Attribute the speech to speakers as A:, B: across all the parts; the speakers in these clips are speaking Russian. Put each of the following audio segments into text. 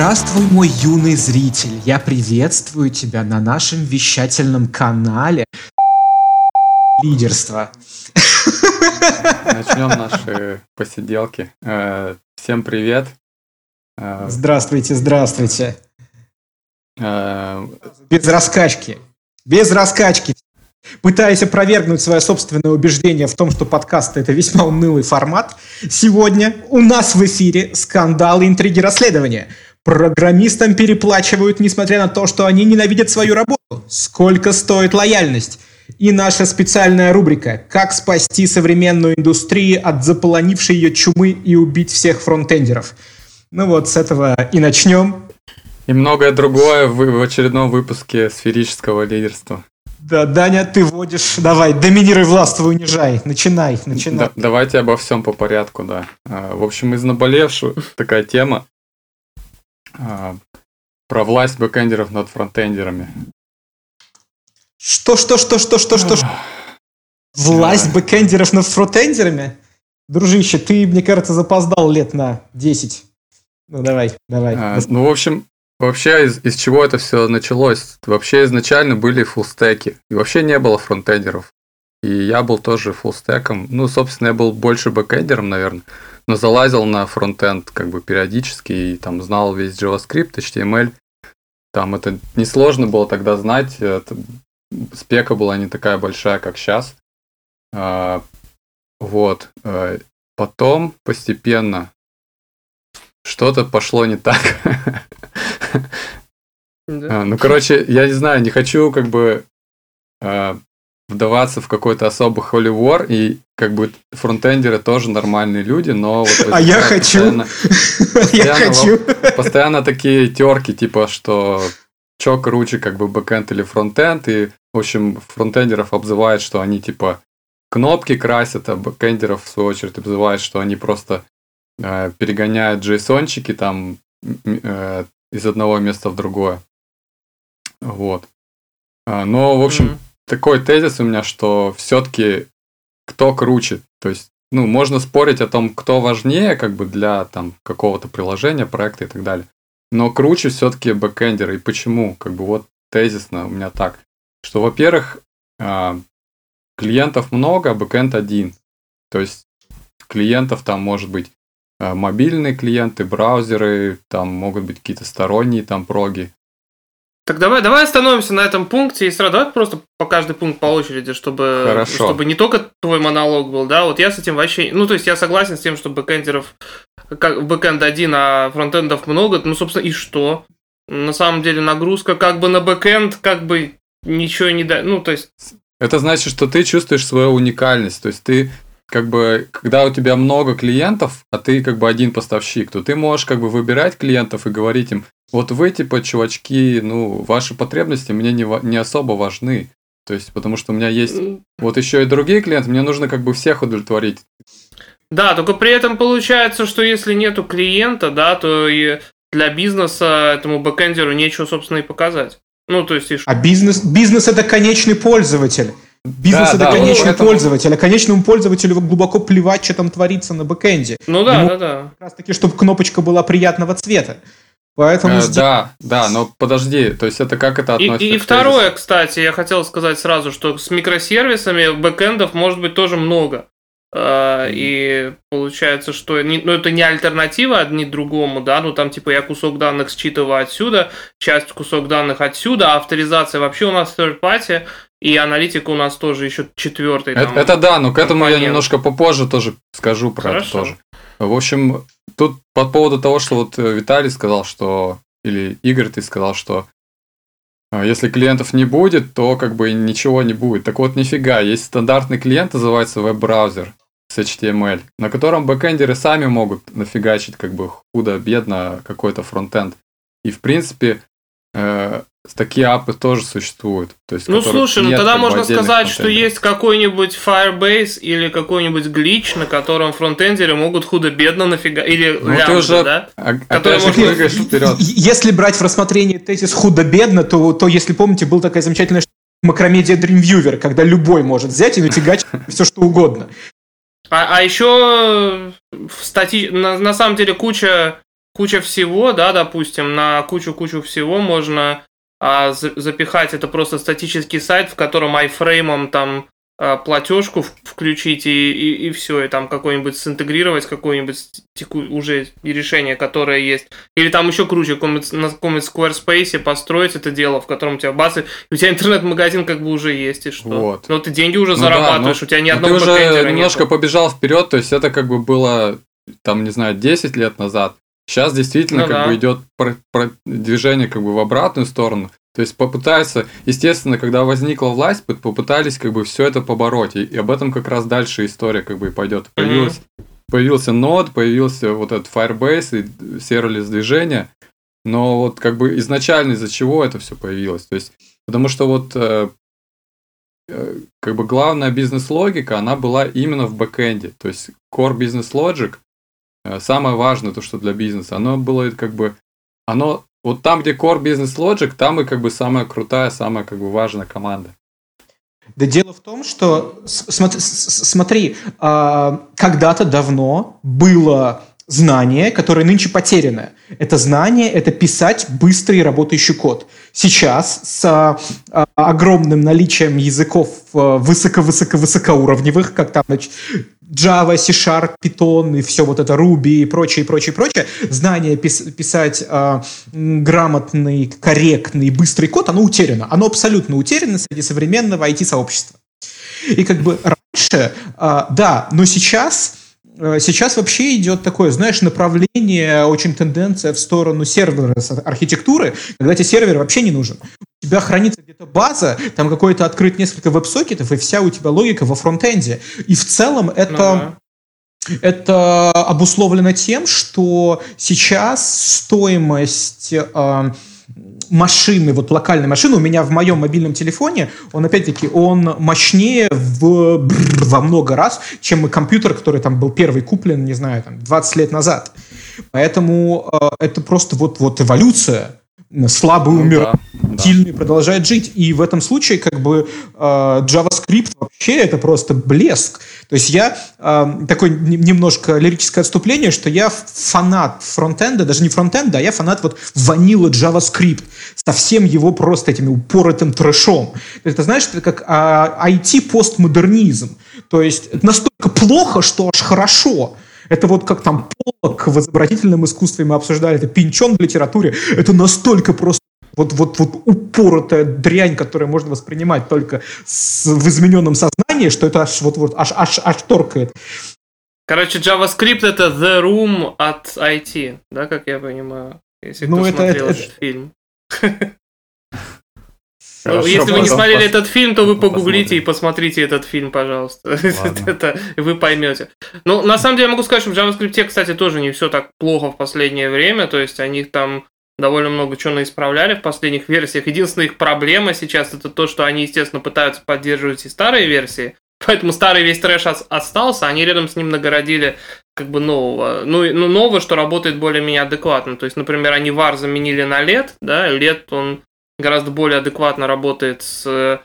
A: Здравствуй, мой юный зритель! Я приветствую тебя на нашем вещательном канале лидерство.
B: Начнем наши посиделки. Э, всем привет.
A: Э, здравствуйте, здравствуйте. Э, Без раскачки. Без раскачки. Пытаясь опровергнуть свое собственное убеждение в том, что подкаст это весьма унылый формат, сегодня у нас в эфире скандалы, интриги, расследования. Программистам переплачивают, несмотря на то, что они ненавидят свою работу. Сколько стоит лояльность? И наша специальная рубрика «Как спасти современную индустрию от заполонившей ее чумы и убить всех фронтендеров». Ну вот, с этого и начнем.
B: И многое другое в, очередном выпуске сферического лидерства.
A: Да, Даня, ты водишь. Давай, доминируй, властвуй, унижай. Начинай, начинай. Да,
B: давайте обо всем по порядку, да. А, в общем, из наболевшего такая тема про власть бэкэндеров над фронтендерами.
A: Что, что, что, что, что, что? Власть бэкэндеров над фронтендерами? Дружище, ты, мне кажется, запоздал лет на 10. Ну, давай, давай. А,
B: ну, в общем, Вообще, из, из чего это все началось? Вообще, изначально были фуллстеки. И вообще не было фронтендеров. И я был тоже фуллстеком. Ну, собственно, я был больше бэкэндером, наверное. Но залазил на фронтенд как бы периодически и там знал весь JavaScript, HTML. Там это несложно было тогда знать. Это, спека была не такая большая, как сейчас. А, вот. А, потом постепенно что-то пошло не так. А, ну, короче, я не знаю, не хочу как бы а, вдаваться в какой-то особый холивор, и как бы фронтендеры тоже нормальные люди, но вот
A: А я хочу.
B: Я хочу. Постоянно такие терки, типа, что чё круче, как бы бэкэнд или фронтенд, и, в общем, фронтендеров обзывают, что они, типа, кнопки красят, а бэкэндеров, в свою очередь, обзывают, что они просто э, перегоняют джейсончики там э, из одного места в другое. Вот. А, но, в общем, mm-hmm. Такой тезис у меня, что все-таки кто круче. То есть, ну, можно спорить о том, кто важнее, как бы для там какого-то приложения, проекта и так далее. Но круче все-таки бэкэндеры. И почему? Как бы вот тезисно у меня так. Что, во-первых, а, клиентов много, а бэкэнд один. То есть клиентов там может быть Э, мобильные клиенты, браузеры, там могут быть какие-то сторонние там проги.
C: Так давай, давай остановимся на этом пункте и сразу давай просто по каждый пункт по очереди, чтобы, Хорошо. чтобы не только твой монолог был, да, вот я с этим вообще, ну то есть я согласен с тем, что бэкэндеров, как бэкэнд один, а фронтендов много, ну собственно и что? На самом деле нагрузка как бы на бэкэнд, как бы ничего не да, ну то есть
B: это значит, что ты чувствуешь свою уникальность, то есть ты как бы, когда у тебя много клиентов, а ты как бы один поставщик, то ты можешь как бы выбирать клиентов и говорить им, вот вы, типа, чувачки, ну, ваши потребности мне не, не особо важны. То есть, потому что у меня есть вот еще и другие клиенты, мне нужно как бы всех удовлетворить.
C: Да, только при этом получается, что если нету клиента, да, то и для бизнеса этому бэкэндеру нечего, собственно, и показать. Ну, то есть... И...
A: А бизнес, бизнес это конечный пользователь. Бизнес да, это да, конечный поэтому... пользователь, а конечному пользователю глубоко плевать, что там творится на бэкэнде.
C: Ну да, Ему да, да.
A: Как раз таки, чтобы кнопочка была приятного цвета.
B: Поэтому э, Да, да, но подожди, то есть это как это относится?
C: И, и второе, кстати, я хотел сказать сразу, что с микросервисами бэкэндов может быть тоже много. Uh, и получается, что не, ну, это не альтернатива одни другому, да, ну там типа я кусок данных считываю отсюда, часть кусок данных отсюда, а авторизация вообще у нас third party, и аналитика у нас тоже еще четвертый.
B: Это, это да, но к этому компонент. я немножко попозже тоже скажу про Хорошо. это тоже. В общем, тут по поводу того, что вот э, Виталий сказал, что или Игорь ты сказал, что э, если клиентов не будет, то как бы ничего не будет. Так вот, нифига, есть стандартный клиент, называется веб-браузер с HTML, на котором бэкэндеры сами могут нафигачить как бы худо-бедно какой-то фронтенд. И в принципе, э, такие апы тоже существуют. То есть,
C: ну слушай, ну тогда можно сказать, что есть какой-нибудь Firebase или какой-нибудь глич, на котором фронтендеры могут худо-бедно нафига... Или ну, лямбда, уже... да?
A: А, Который можно... вперед. Если брать в рассмотрение тезис худо-бедно, то, то, если помните, был такая замечательная макромедиа Dreamviewer, когда любой может взять и нафигачить все что угодно.
C: А, а еще в стати... на, на самом деле куча куча всего, да, допустим, на кучу-кучу всего можно а, запихать это просто статический сайт, в котором айфреймом там а, платежку включить и, и, и все, и там какой-нибудь синтегрировать какое-нибудь теку, уже решение, которое есть. Или там еще круче, на каком-нибудь Squarespace построить это дело, в котором у тебя бац, и у тебя интернет-магазин как бы уже есть, и что? Вот. Но ты деньги уже ну зарабатываешь, да, ну, у тебя ни одного
B: Ты уже немножко нету. побежал вперед, то есть это как бы было, там, не знаю, 10 лет назад. Сейчас действительно ну, как да. бы идет про, про движение как бы в обратную сторону. То есть попытаются, естественно, когда возникла власть, попытались как бы все это побороть. И, и об этом как раз дальше история как бы и пойдет. Появилась, mm-hmm. Появился Node, появился вот этот Firebase и сервис движения. Но вот как бы изначально из-за чего это все появилось? То есть, потому что вот э, э, как бы главная бизнес-логика, она была именно в бэкэнде. То есть core business logic, самое важное, то, что для бизнеса, оно было как бы, оно вот там, где core business logic, там и как бы самая крутая, самая как бы важная команда.
A: Да дело в том, что смотри, смотри а, когда-то давно было знание, которое нынче потеряно. Это знание – это писать быстрый работающий код. Сейчас с а, огромным наличием языков а, высоко-высоко-высокоуровневых, как там значит, Java, C-Sharp, Python и все вот это Ruby и прочее, прочее, прочее, знание пис писать а, грамотный, корректный, быстрый код, оно утеряно. Оно абсолютно утеряно среди современного IT-сообщества. И как бы раньше, а, да, но сейчас Э, сейчас вообще идет такое, знаешь, направление, очень тенденция в сторону сервера архитектуры, когда тебе сервер вообще не нужен. У тебя хранится где-то база, там какой-то открыт несколько веб-сокетов, и вся у тебя логика во фронтенде. И в целом это... Ну, Это обусловлено тем, что сейчас стоимость э, машины, вот локальной машины, у меня в моем мобильном телефоне, он опять-таки, он мощнее в, во много раз, чем компьютер, который там был первый куплен, не знаю, там 20 лет назад. Поэтому э, это просто вот, вот эволюция слабый ну, умер, да, сильный да. продолжает жить. И в этом случае как бы э, JavaScript вообще это просто блеск. То есть я э, такое немножко лирическое отступление, что я фанат фронтенда, даже не фронтенда, а я фанат вот ванила JavaScript со всем его просто этим упоротым трэшом. Это знаешь, это как э, IT-постмодернизм. То есть настолько плохо, что аж хорошо. Это вот как там полок в изобразительном искусстве мы обсуждали, это пинчон в литературе. Это настолько просто вот, вот, вот упоротая дрянь, которую можно воспринимать только с, в измененном сознании, что это аж вот, вот аж, аж, аж торкает.
C: Короче, JavaScript это The Room от IT, да, как я понимаю, если ну, кто это, смотрел это, этот это... фильм. Хорошо, Если вы не смотрели этот фильм, то вы погуглите и посмотрите этот фильм, пожалуйста. Это вы поймете. Ну, на самом деле, я могу сказать, что в JavaScript, кстати, тоже не все так плохо в последнее время. То есть они там довольно много чего наисправляли в последних версиях. Единственная их проблема сейчас это то, что они, естественно, пытаются поддерживать и старые версии. Поэтому старый весь трэш остался, они рядом с ним нагородили как бы нового. Ну, ну новое, что работает более-менее адекватно. То есть, например, они VAR заменили на LED, да, LED, он гораздо более адекватно работает с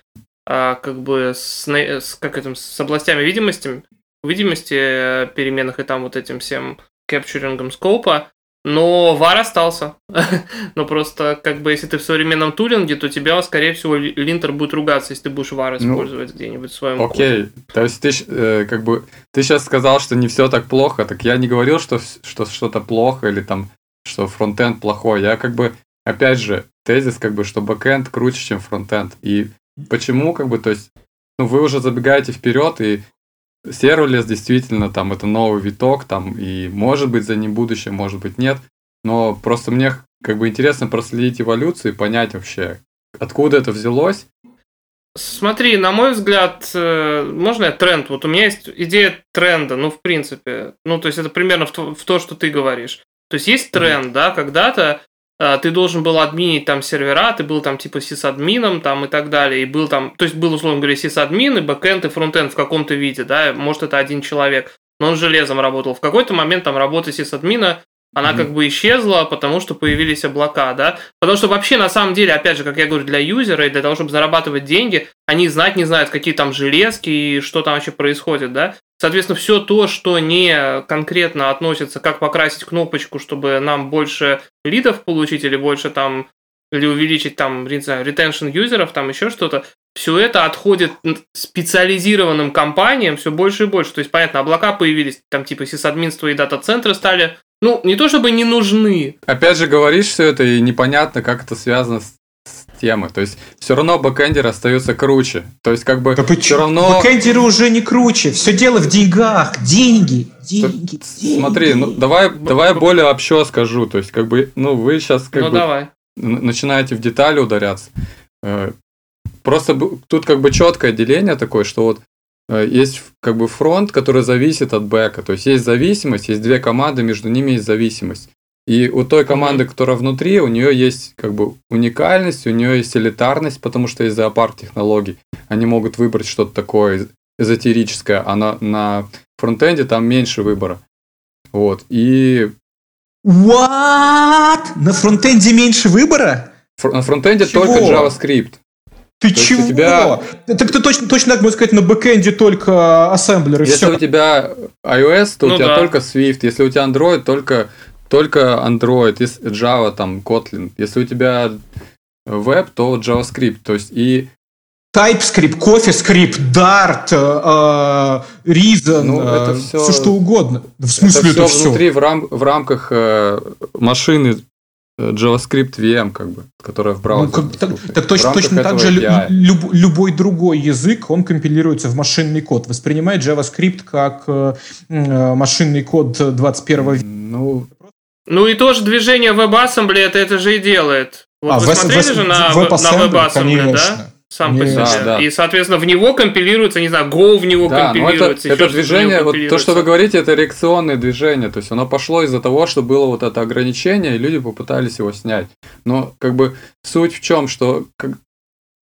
C: а, как бы с, с, как это, с областями видимости, видимости э, переменных и там вот этим всем капчурингом скопа, но var остался. но просто, как бы, если ты в современном тулинге, то тебя, скорее всего, линтер будет ругаться, если ты будешь var ну, использовать ну, где-нибудь в своем
B: Окей, коде. то есть ты, э, как бы, ты сейчас сказал, что не все так плохо, так я не говорил, что, что что-то плохо или там, что фронтенд плохой. Я как бы, опять же, тезис, как бы, что бэкэнд круче, чем фронтенд. И почему, как бы, то есть, ну, вы уже забегаете вперед, и serverless действительно там это новый виток, там, и может быть за ним будущее, может быть нет. Но просто мне как бы интересно проследить эволюцию и понять вообще, откуда это взялось.
C: Смотри, на мой взгляд, э, можно я тренд? Вот у меня есть идея тренда, ну, в принципе. Ну, то есть это примерно в то, в то что ты говоришь. То есть есть тренд, mm-hmm. да, когда-то ты должен был админить там сервера, ты был там типа сисадмином там и так далее, и был там, то есть был, условно говоря, сисадмин и бэкэнд и фронтенд в каком-то виде, да, может это один человек, но он железом работал. В какой-то момент там работа сисадмина, она mm-hmm. как бы исчезла, потому что появились облака, да, потому что вообще на самом деле, опять же, как я говорю, для юзера и для того, чтобы зарабатывать деньги, они знать не знают, какие там железки и что там вообще происходит, да, Соответственно, все то, что не конкретно относится, как покрасить кнопочку, чтобы нам больше лидов получить или больше там, или увеличить там, не знаю, retention юзеров, там еще что-то, все это отходит специализированным компаниям все больше и больше. То есть, понятно, облака появились, там типа сисадминство и дата-центры стали, ну, не то чтобы не нужны.
B: Опять же, говоришь все это, и непонятно, как это связано с темы. То есть все равно бэкэндер остается круче. То есть как бы
A: да
B: все равно...
A: Бэкэндеры уже не круче. Все дело в деньгах. Деньги, деньги, деньги.
B: Смотри, ну давай, давай более общо скажу. То есть как бы, ну вы сейчас как
C: ну,
B: бы
C: давай.
B: начинаете в детали ударяться. Э, просто тут как бы четкое деление такое, что вот э, есть как бы фронт, который зависит от бэка. То есть есть зависимость, есть две команды, между ними есть зависимость. И у той команды, которая внутри, у нее есть как бы уникальность, у нее есть элитарность, потому что из зоопарк технологий они могут выбрать что-то такое эзотерическое, а на, на фронтенде там меньше выбора. Вот. И...
A: What? На фронтенде меньше выбора?
B: Фр- на фронтенде Чего? только JavaScript.
A: Ты То чего? Тебя... Так ты точно, точно так можно сказать, на бэкэнде только ассемблер и
B: Если
A: все.
B: у тебя iOS, то ну у тебя да. только Swift. Если у тебя Android, только только Android, Java, там, Kotlin. Если у тебя веб, то JavaScript. То есть и
A: TypeScript, CoffeeScript, Dart, э, Reason, ну, это все, все что угодно.
B: В смысле это, это все, внутри в, рам, в рамках э, машины э, JavaScript VM, как бы, которая в браузере. Ну, как,
A: так, так точно, точно так же люб, любой другой язык, он компилируется в машинный код. Воспринимает JavaScript как э, машинный код 21 века.
B: Ну,
C: ну и тоже движение WebAssembly это, это же и делает. Вот а, вы смотрели в, же на, в, на WebAssembly, да? Сам по себе. Да, да. И, соответственно, в него компилируется, не знаю, Go в него да, компилируется.
B: Это, это движение, вот то, что вы говорите, это реакционное движение. То есть оно пошло из-за того, что было вот это ограничение, и люди попытались его снять. Но как бы суть в чем, что как,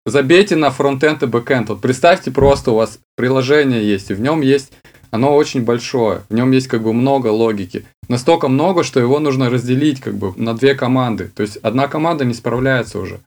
B: забейте на фронтенд и бэкенд. Вот представьте просто, у вас приложение есть, и в нем есть оно очень большое, в нем есть как бы много логики. Настолько много, что его нужно разделить как бы на две команды. То есть одна команда не справляется уже.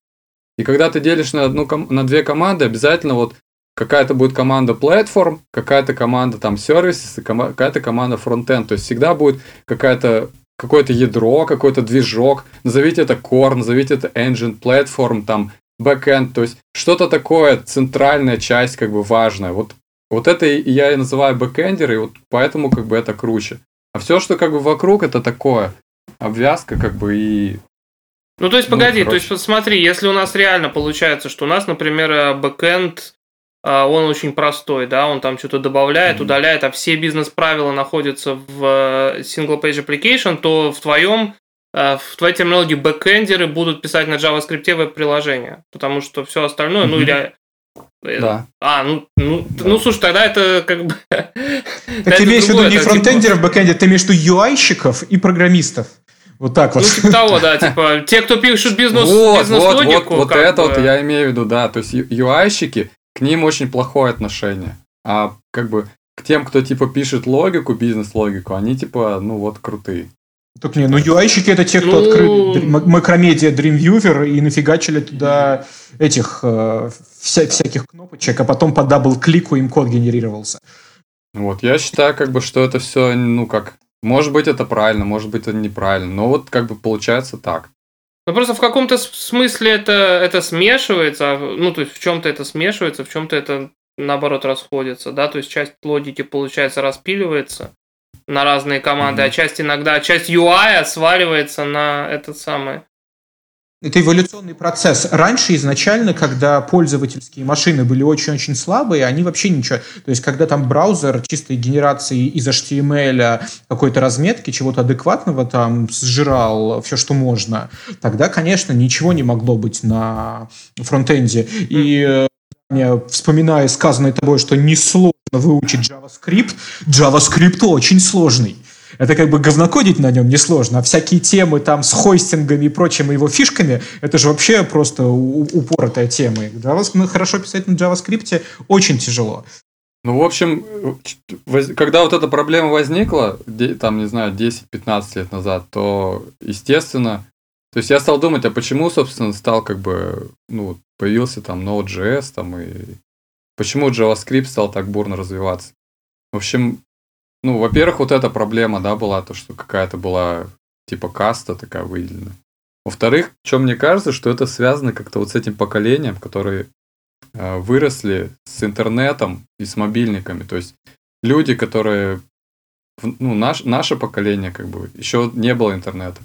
B: И когда ты делишь на, одну, на две команды, обязательно вот какая-то будет команда platform, какая-то команда там services, какая-то команда frontend. То есть всегда будет какая-то какое-то ядро, какой-то движок, назовите это core, назовите это engine, platform, там, backend, то есть что-то такое, центральная часть, как бы важная. Вот вот это я и называю бэкэндер, и вот поэтому как бы это круче. А все, что как бы вокруг, это такое. Обвязка как бы и...
C: Ну, то есть, ну, погоди, короче. то есть, смотри, если у нас реально получается, что у нас, например, э, бэкэнд, э, он очень простой, да, он там что-то добавляет, mm-hmm. удаляет, а все бизнес-правила находятся в э, single page application, то в твоем в твоей терминологии бэкэндеры будут писать на JavaScript веб-приложение, потому что все остальное, mm-hmm. ну или
B: да.
C: А, ну, ну, да. ну слушай, тогда это как бы...
A: Так ты имеешь в виду не фронтендеров в бэкэнде, ты имеешь в виду UI-щиков и программистов. Вот так вот.
C: Ну, типа того, да, типа, те, кто пишут бизнес,
B: вот, бизнес вот, логику. Вот, вот это бы... вот я имею в виду, да. То есть UI -щики, к ним очень плохое отношение. А как бы к тем, кто типа пишет логику, бизнес-логику, они типа, ну вот, крутые.
A: Так не, ну UI -щики это те, кто ну... открыли Macromedia Dreamweaver и нафигачили туда этих э, вся, всяких кнопочек, а потом по double-click у им код генерировался.
B: Вот, я считаю, как бы, что это все, ну как, может быть, это правильно, может быть, это неправильно, но вот как бы получается так.
C: Ну просто в каком-то смысле это, это смешивается, а, ну то есть в чем-то это смешивается, в чем-то это наоборот расходится, да, то есть часть логики, получается, распиливается, на разные команды, mm-hmm. а часть иногда, часть UI сваливается на этот самый.
A: Это эволюционный процесс. Раньше изначально, когда пользовательские машины были очень-очень слабые, они вообще ничего... То есть, когда там браузер чистой генерации из HTML какой-то разметки, чего-то адекватного там сжирал все, что можно, тогда, конечно, ничего не могло быть на фронтенде. И вспоминая сказанное тобой, что несложно выучить JavaScript, JavaScript очень сложный. Это как бы говнокодить на нем несложно, а всякие темы там с хостингами и прочими его фишками, это же вообще просто упоротая тема. JavaScript, хорошо писать на JavaScript очень тяжело.
B: Ну, в общем, когда вот эта проблема возникла, там, не знаю, 10-15 лет назад, то, естественно, то есть я стал думать, а почему, собственно, стал как бы, ну, появился там Node.js, там, и почему JavaScript стал так бурно развиваться. В общем, ну, во-первых, вот эта проблема, да, была, то, что какая-то была типа каста такая выделена. Во-вторых, что мне кажется, что это связано как-то вот с этим поколением, которые э, выросли с интернетом и с мобильниками. То есть люди, которые, ну, наш, наше поколение, как бы, еще не было интернета.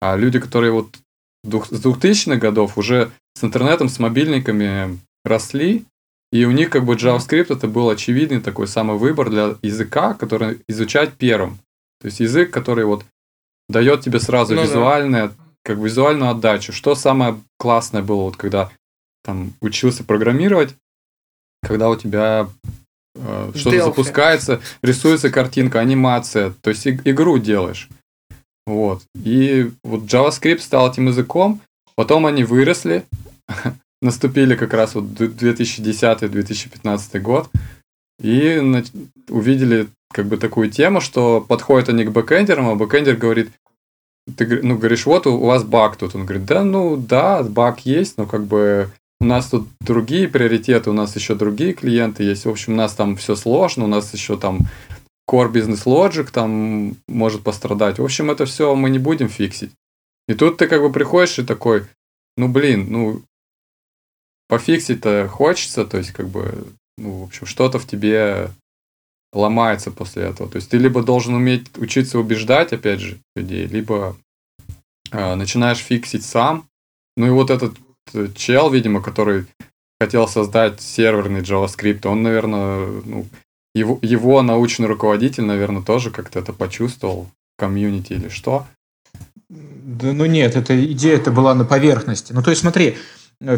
B: А люди, которые вот с 2000-х годов уже с интернетом, с мобильниками росли, и у них как бы JavaScript это был очевидный такой самый выбор для языка, который изучать первым. То есть язык, который вот дает тебе сразу ну, визуальное, да. как бы визуальную отдачу. Что самое классное было, вот когда там учился программировать, когда у тебя э, что-то запускается, рисуется картинка, анимация, то есть и, игру делаешь. Вот. И вот JavaScript стал этим языком, потом они выросли, наступили как раз вот 2010-2015 год, и увидели как бы такую тему, что подходят они к бэкэндерам, а бэкэндер говорит, ты ну, говоришь, вот у вас баг тут. Он говорит, да, ну да, баг есть, но как бы у нас тут другие приоритеты, у нас еще другие клиенты есть. В общем, у нас там все сложно, у нас еще там Core Business Logic там может пострадать. В общем, это все мы не будем фиксить. И тут ты как бы приходишь и такой, ну блин, ну пофиксить-то хочется, то есть как бы, ну, в общем, что-то в тебе ломается после этого. То есть ты либо должен уметь учиться убеждать, опять же, людей, либо э, начинаешь фиксить сам. Ну и вот этот э, чел, видимо, который хотел создать серверный JavaScript, он, наверное, ну, его, его научный руководитель, наверное, тоже как-то это почувствовал в комьюнити или что.
A: Да, ну нет, эта идея это была на поверхности. Ну то есть смотри,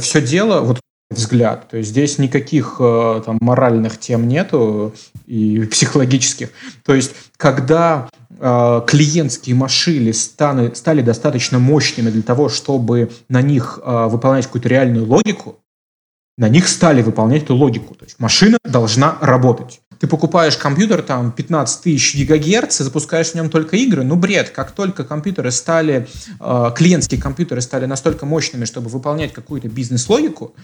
A: все дело, вот взгляд. То есть здесь никаких э, там моральных тем нету и психологических. То есть когда э, клиентские машины стали, достаточно мощными для того, чтобы на них э, выполнять какую-то реальную логику, на них стали выполнять эту логику. То есть машина должна работать. Ты покупаешь компьютер там 15 тысяч гигагерц и запускаешь в нем только игры. Ну, бред. Как только компьютеры стали, э, клиентские компьютеры стали настолько мощными, чтобы выполнять какую-то бизнес-логику,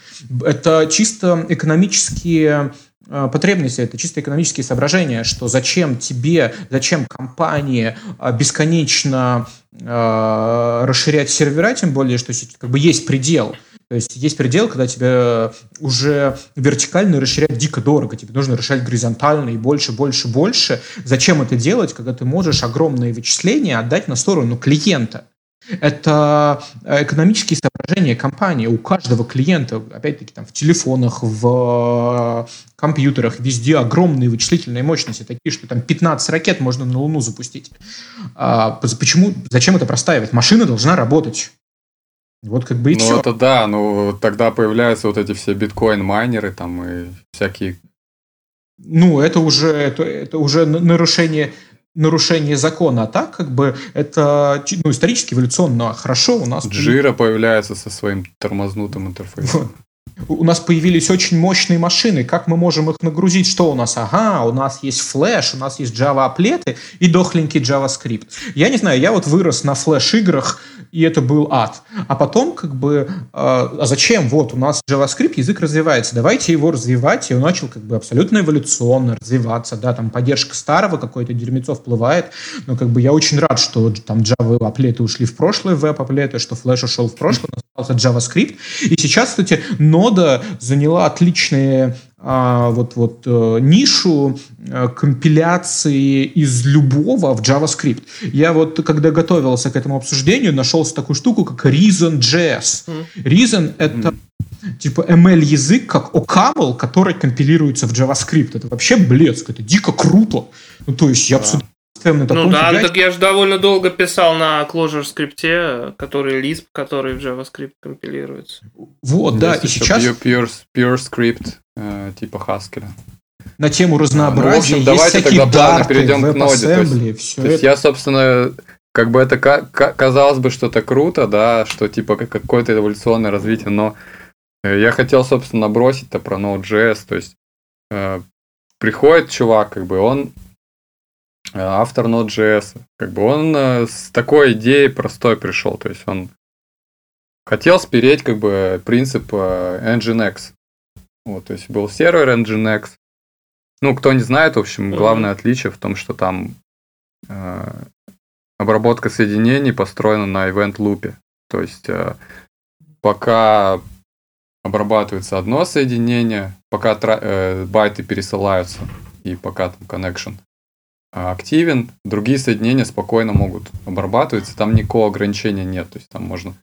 A: это чисто экономические э, потребности, это чисто экономические соображения, что зачем тебе, зачем компании э, бесконечно расширять сервера, тем более, что как бы есть предел – то есть есть предел, когда тебе уже вертикально расширять дико дорого. Тебе нужно расширять горизонтально и больше, больше, больше. Зачем это делать, когда ты можешь огромные вычисления отдать на сторону клиента? Это экономические соображения компании. У каждого клиента, опять-таки, там, в телефонах, в компьютерах, везде огромные вычислительные мощности, такие, что там 15 ракет можно на Луну запустить. А, почему, зачем это простаивать? Машина должна работать. Вот как бы и
B: ну,
A: все.
B: Ну, это да, ну, тогда появляются вот эти все биткоин-майнеры там и всякие...
A: Ну, это уже, это, это уже нарушение нарушение закона, а так как бы это ну, исторически эволюционно хорошо у нас...
B: Джира появляется со своим тормознутым интерфейсом.
A: У нас появились очень мощные машины. Как мы можем их нагрузить? Что у нас? Ага, у нас есть флеш, у нас есть Java аплеты и дохленький JavaScript. Я не знаю, я вот вырос на флеш-играх, и это был ад. А потом, как бы, э, а зачем? Вот, у нас JavaScript, язык развивается, давайте его развивать. И он начал как бы абсолютно эволюционно развиваться, да, там поддержка старого, какой-то дерьмецо вплывает, но как бы я очень рад, что там Java аплеты ушли в прошлое, веб-аплеты, что флеш ушел в прошлое, остался JavaScript. И сейчас, кстати, нода заняла отличные а, вот, вот э, нишу э, компиляции из любого в JavaScript. Я вот, когда готовился к этому обсуждению, нашел такую штуку, как Reason.js. Reason — это типа ML-язык, как OCaml, который компилируется в JavaScript. Это вообще блеск, это дико круто. Ну, то есть я абсолютно
C: таком Ну да, фигасе. так я же довольно долго писал на Clojure скрипте, который Lisp, который в JavaScript компилируется.
A: Вот, да, и сейчас...
B: Pure, pure, script, э, типа Haskell.
A: На тему разнообразия. Ну, в общем, давайте тогда плавно перейдем к ноде.
B: То есть, то есть я, собственно, как бы это казалось бы, что это круто, да, что типа какое-то эволюционное развитие, но э, я хотел, собственно, бросить-то про Node.js, то есть э, приходит чувак, как бы он автор Node.js. Как бы он э, с такой идеей простой пришел. То есть он хотел спереть как бы принцип э, Nginx. Вот, то есть был сервер Nginx. Ну, кто не знает, в общем, главное отличие в том, что там э, обработка соединений построена на event лупе. То есть э, пока обрабатывается одно соединение, пока э, байты пересылаются и пока там connection активен, другие соединения спокойно могут обрабатываться, там никакого ограничения нет, то есть там можно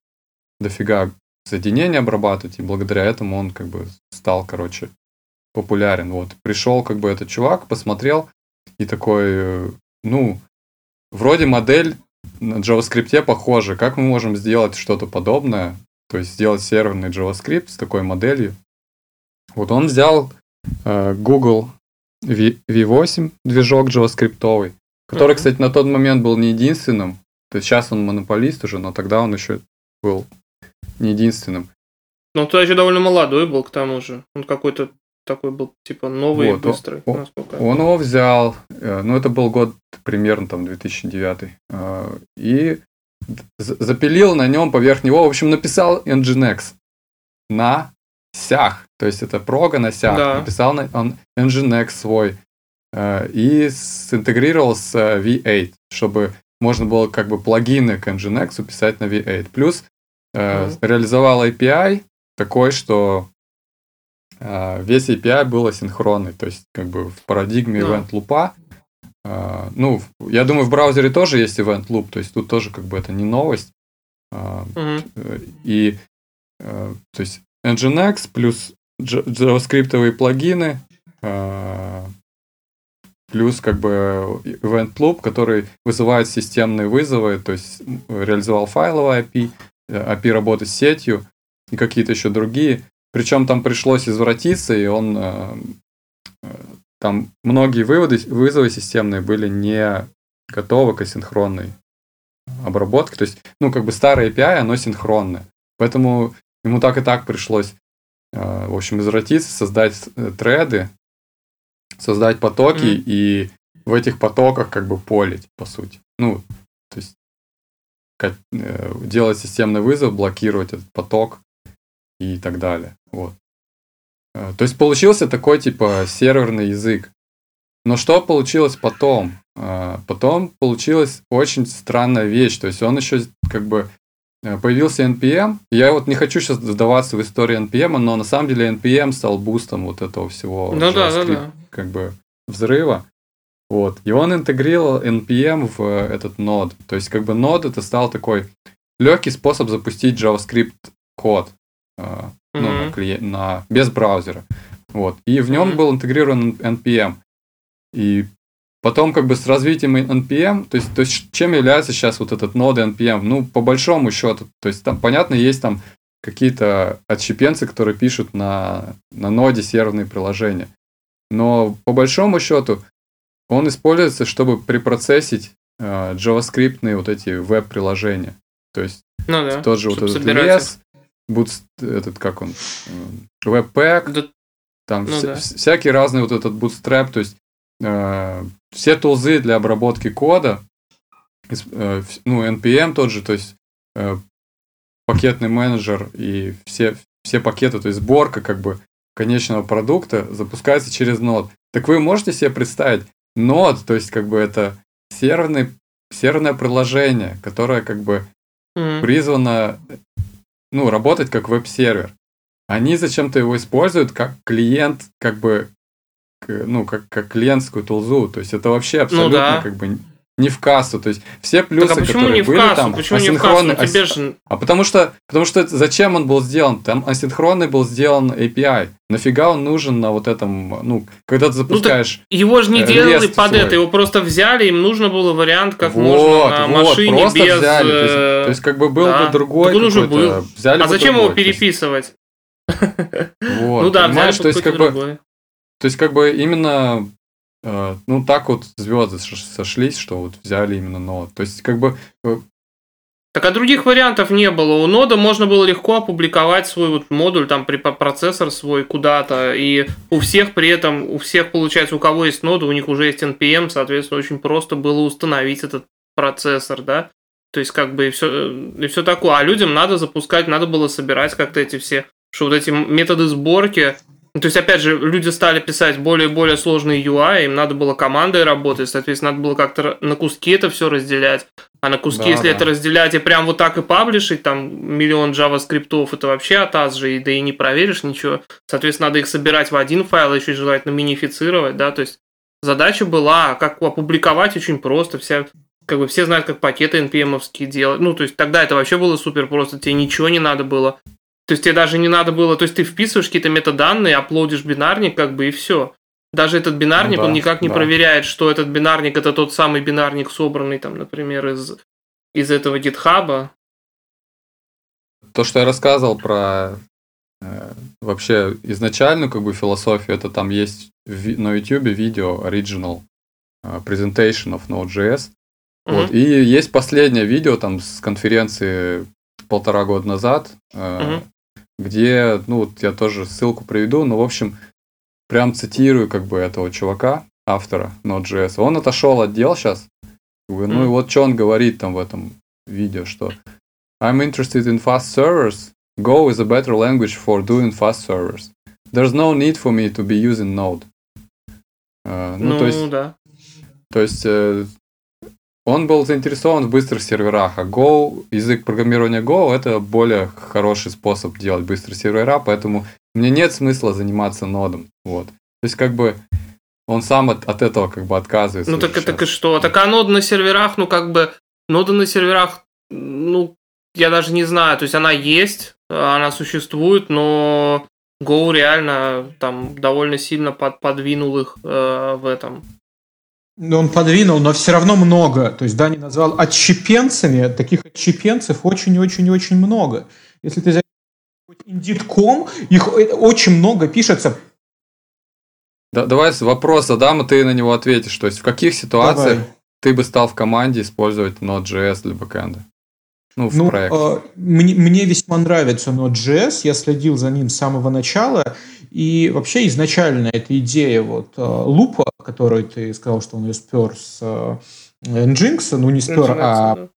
B: дофига соединения обрабатывать, и благодаря этому он как бы стал, короче, популярен. Вот, пришел как бы этот чувак, посмотрел, и такой, ну, вроде модель на JavaScript похожа, как мы можем сделать что-то подобное, то есть сделать серверный JavaScript с такой моделью. Вот он взял э, Google V8 движок JavaScript, который, mm-hmm. кстати, на тот момент был не единственным. То есть сейчас он монополист уже, но тогда он еще был не единственным.
C: Ну, он тогда еще довольно молодой был, к тому же. Он какой-то такой был, типа, новый вот, и быстрый.
B: Он, он его взял, э, ну, это был год примерно там 2009, э, и запилил на нем поверх него, в общем, написал Nginx на сях, то есть это прога на сях, да. написал на, он Nginx свой э, и синтегрировал с э, V8, чтобы можно было как бы плагины к Nginx писать на V8. Плюс э, mm-hmm. реализовал API такой, что э, весь API был асинхронный, то есть как бы в парадигме yeah. event лупа Uh, ну, я думаю, в браузере тоже есть event loop, то есть тут тоже как бы это не новость. Uh, mm-hmm. И uh, то есть Nginx плюс JavaScript плагины, плюс как бы Event Loop, который вызывает системные вызовы, то есть реализовал файловый API, API работы с сетью и какие-то еще другие. Причем там пришлось извратиться, и он там многие выводы, вызовы системные были не готовы к асинхронной обработке. То есть, ну, как бы старое API, оно синхронное. Поэтому Ему так и так пришлось, э, в общем, извратиться, создать э, треды, создать потоки mm-hmm. и в этих потоках как бы полить, по сути. Ну, то есть э, делать системный вызов, блокировать этот поток и так далее. Вот. То есть получился такой типа серверный язык. Но что получилось потом? Потом получилась очень странная вещь. То есть он еще как бы появился NPM. Я вот не хочу сейчас вдаваться в историю NPM, но на самом деле NPM стал бустом вот этого всего
C: ну, да, да, да.
B: как бы взрыва. Вот. И он интегрировал NPM в этот нод. То есть, как бы нод это стал такой легкий способ запустить JavaScript код. Mm-hmm. Ну, на, клиент, на, без браузера. Вот. И в нем mm-hmm. был интегрирован NPM. И Потом как бы с развитием NPM, то есть, то есть чем является сейчас вот этот нод NPM? Ну, по большому счету, то есть там, понятно, есть там какие-то отщепенцы, которые пишут на, на ноде серверные приложения. Но по большому счету он используется, чтобы припроцессить э, JavaScript вот эти веб-приложения. То есть
C: ну, да,
B: тот же вот этот лес, boost, этот как он, э, Webpack, да, там ну, вся, да. всякий разный вот этот bootstrap, то есть все тулзы для обработки кода, э, ну, NPM тот же, то есть э, пакетный менеджер и все, все пакеты, то есть сборка как бы конечного продукта запускается через нод. Так вы можете себе представить, нод, то есть как бы это серверный, серверное приложение, которое как бы mm-hmm. призвано ну, работать как веб-сервер. Они зачем-то его используют как клиент, как бы ну, как, как клиентскую тулзу. То есть это вообще ну абсолютно ну, да. как бы не в кассу. То есть все плюсы, так, а которые не были кассу? там,
C: почему асинхронный. Не в кассу?
B: Тебе А потому что, потому что зачем он был сделан? Там асинхронный был сделан API. Нафига он нужен на вот этом, ну, когда ты ну, запускаешь.
C: Ну, его же не делали под свой. это, его просто взяли, им нужно было вариант, как вот, можно на вот, машине просто без.
B: Взяли. То, есть, то есть, как бы был да. бы другой. Так он уже был.
C: Взяли а зачем другой, его переписывать?
B: Вот, ну да, понимаешь, то есть как бы то есть, как бы именно э, ну, так вот звезды сошлись, что вот взяли именно нод. То есть, как бы э,
C: так а других вариантов не было. У нода можно было легко опубликовать свой вот модуль, там, процессор свой куда-то, и у всех при этом, у всех, получается, у кого есть нода, у них уже есть NPM, соответственно, очень просто было установить этот процессор, да, то есть, как бы, и все, и все такое. А людям надо запускать, надо было собирать как-то эти все, что вот эти методы сборки, То есть, опять же, люди стали писать более и более сложные UI, им надо было командой работать, соответственно, надо было как-то на куски это все разделять. А на куски, да, если да. это разделять и прям вот так и паблишить, там миллион JavaScript, это вообще атас же, и да и не проверишь ничего. Соответственно, надо их собирать в один файл, еще желательно минифицировать, да, то есть задача была, как опубликовать очень просто, вся как бы все знают, как пакеты npm делать. Ну, то есть тогда это вообще было супер просто, тебе ничего не надо было. То есть тебе даже не надо было, то есть ты вписываешь какие-то метаданные, аплодишь бинарник, как бы и все. Даже этот бинарник, да, он никак не да. проверяет, что этот бинарник это тот самый бинарник, собранный там, например, из, из этого гитхаба.
B: То, что я рассказывал про э, вообще изначальную как бы философию, это там есть ви- на YouTube видео original uh, presentation of Node.js. Mm-hmm. Вот. И есть последнее видео там с конференции полтора года назад, mm-hmm где, ну, вот я тоже ссылку приведу, но, в общем, прям цитирую как бы этого чувака, автора Node.js. Он отошел от дел сейчас. Ну и вот что он говорит там в этом видео, что I'm interested in fast servers. Go is a better language for doing fast servers. There's no need for me to be using Node. Uh, ну, ну, то есть, да. То есть, э, он был заинтересован в быстрых серверах, а Go, язык программирования Go, это более хороший способ делать быстрые сервера, поэтому мне нет смысла заниматься нодом. Вот. То есть, как бы, он сам от, от этого как бы отказывается.
C: Ну так, так и что? Так а нода на серверах, ну как бы, нода на серверах, ну, я даже не знаю, то есть она есть, она существует, но Go реально там довольно сильно под, подвинул их э, в этом
A: он подвинул, но все равно много. То есть Дани назвал отщепенцами, таких отщепенцев очень-очень-очень много. Если ты Indeed.com, их очень много пишется.
B: Да, давай вопрос задам, и ты на него ответишь. То есть в каких ситуациях давай. ты бы стал в команде использовать Node.js для бэкэнда?
A: Ну, в ну, проекте. Э, мне, мне весьма нравится Node.js, я следил за ним с самого начала, и вообще изначально эта идея вот э, лупа, которую ты сказал, что он ее спер с э, Nginx, ну не спер, а да.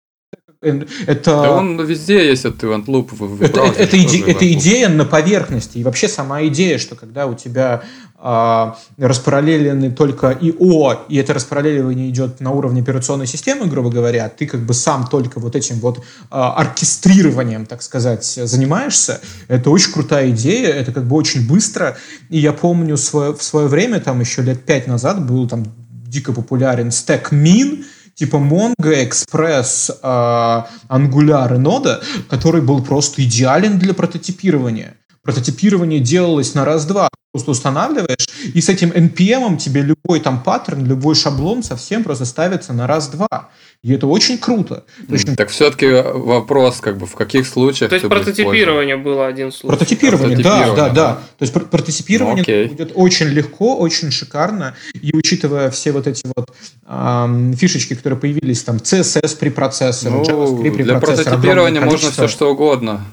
B: Это... Да он везде есть этот event loop в,
A: в это, это, это, иде, это идея на поверхности. И вообще сама идея, что когда у тебя а, распараллелены только ИО, и это распараллеливание идет на уровне операционной системы, грубо говоря, ты как бы сам только вот этим вот а, оркестрированием, так сказать, занимаешься, это очень крутая идея, это как бы очень быстро. И я помню свое, в свое время, там еще лет пять назад, был там дико популярен StackMin, типа Mongo, Express, э, Angular и Node, который был просто идеален для прототипирования. Прототипирование делалось на раз-два. Просто устанавливаешь, и с этим NPM тебе любой там паттерн, любой шаблон совсем просто ставится на раз-два. И это очень круто.
B: Очень... Так все-таки вопрос, как бы, в каких случаях
C: То есть прототипирование было один случай.
A: Прототипирование, прототипирование да, да, да. То есть прототипирование ну, будет очень легко, очень шикарно. И учитывая все вот эти вот эм, фишечки, которые появились, там CSS при процессоре, ну,
B: JavaScript при для процессоре. Для прототипирования можно все что угодно.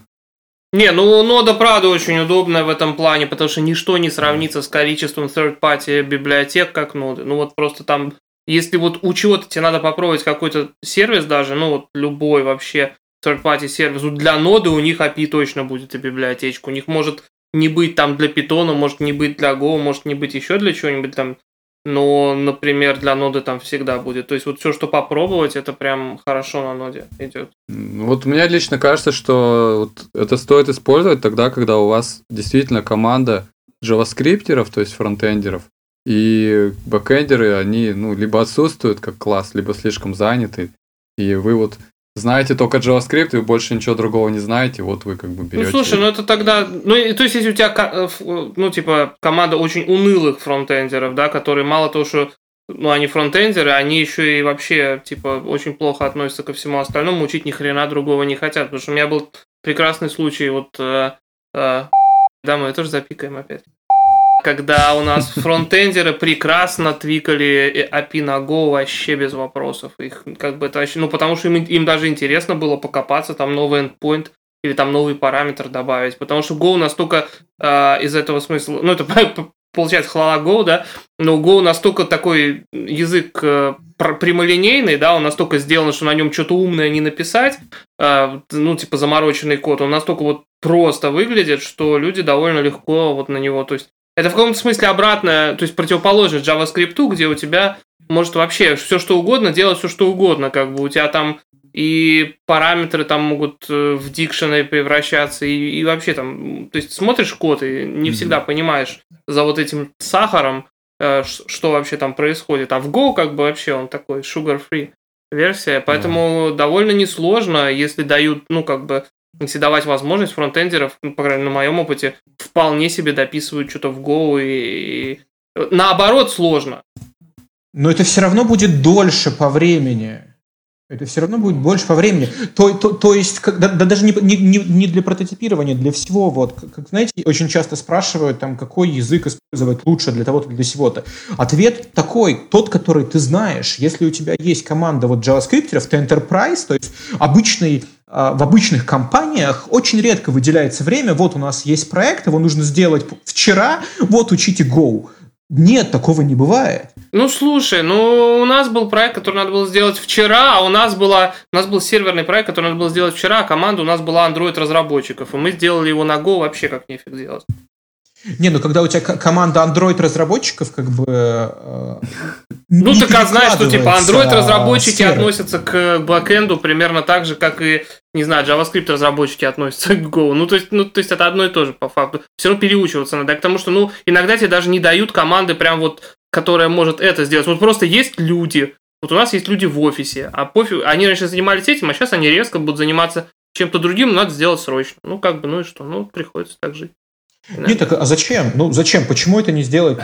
C: Не, ну нода правда очень удобная в этом плане, потому что ничто не сравнится с количеством third-party библиотек, как ноды. Ну вот просто там, если вот у чего-то тебе надо попробовать какой-то сервис даже, ну вот любой вообще third-party сервис, для ноды у них API точно будет и библиотечка. У них может не быть там для питона, может не быть для Go, может не быть еще для чего-нибудь там но, например, для ноды там всегда будет. То есть вот все, что попробовать, это прям хорошо на ноде идет.
B: Вот мне лично кажется, что вот это стоит использовать тогда, когда у вас действительно команда джаваскриптеров, то есть фронтендеров, и бэкендеры, они ну, либо отсутствуют как класс, либо слишком заняты, и вы вот знаете только JavaScript, и больше ничего другого не знаете, вот вы как бы берете.
C: Ну слушай, ну это тогда, ну то есть если у тебя, э, э, ну типа команда очень унылых фронтендеров, да, которые мало того, что ну, они фронтендеры, они еще и вообще, типа, очень плохо относятся ко всему остальному, учить ни хрена другого не хотят. Потому что у меня был прекрасный случай, вот, э, э, да, мы тоже запикаем опять когда у нас фронтендеры прекрасно твикали API на Go вообще без вопросов. Их как бы это вообще, ну потому что им, им даже интересно было покопаться, там новый endpoint или там новый параметр добавить, потому что Go настолько э, из этого смысла, ну это получается хлала Go, да, но Go настолько такой язык э, прямолинейный, да, он настолько сделан, что на нем что-то умное не написать, э, ну, типа замороченный код, он настолько вот просто выглядит, что люди довольно легко вот на него, то есть Это в каком-то смысле обратное, то есть противоположное JavaScript, где у тебя может вообще все что угодно делать все что угодно, как бы у тебя там и параметры там могут э, в дикшены превращаться, и, и вообще там, то есть смотришь код и не всегда понимаешь за вот этим сахаром, э, что вообще там происходит. А в Go как бы вообще он такой sugar-free версия, поэтому mm. довольно несложно, если дают, ну как бы, если давать возможность фронтендеров, ну, по крайней мере, на моем опыте, вполне себе дописывают что-то в Go и, и наоборот сложно.
A: Но это все равно будет дольше по времени. Это все равно будет больше по времени. То, то, то есть, да, да даже не, не, не для прототипирования, для всего. Вот, как, знаете, очень часто спрашивают, там, какой язык использовать лучше для того-то, для всего-то. Ответ такой, тот, который ты знаешь. Если у тебя есть команда вот JavaScript, ты Enterprise, то есть обычный а, в обычных компаниях очень редко выделяется время, вот у нас есть проект, его нужно сделать вчера, вот учите Go. Нет, такого не бывает.
C: Ну, слушай, ну, у нас был проект, который надо было сделать вчера, а у нас, была, у нас был серверный проект, который надо было сделать вчера, а команда у нас была Android-разработчиков, и мы сделали его на Go вообще как нефиг делать.
A: Не, ну когда у тебя команда Android разработчиков, как бы. Э,
C: ну, так а знаешь, что типа Android разработчики относятся к бэкэнду примерно так же, как и, не знаю, JavaScript разработчики относятся к Go. Ну, то есть, ну, то есть это одно и то же по факту. Все равно переучиваться надо. К тому, что, ну, иногда тебе даже не дают команды, прям вот, которая может это сделать. Вот просто есть люди. Вот у нас есть люди в офисе, а пофиг, они раньше занимались этим, а сейчас они резко будут заниматься чем-то другим, надо сделать срочно. Ну, как бы, ну и что? Ну, приходится так жить.
A: Нет, так а зачем? Ну зачем? Почему это не сделать?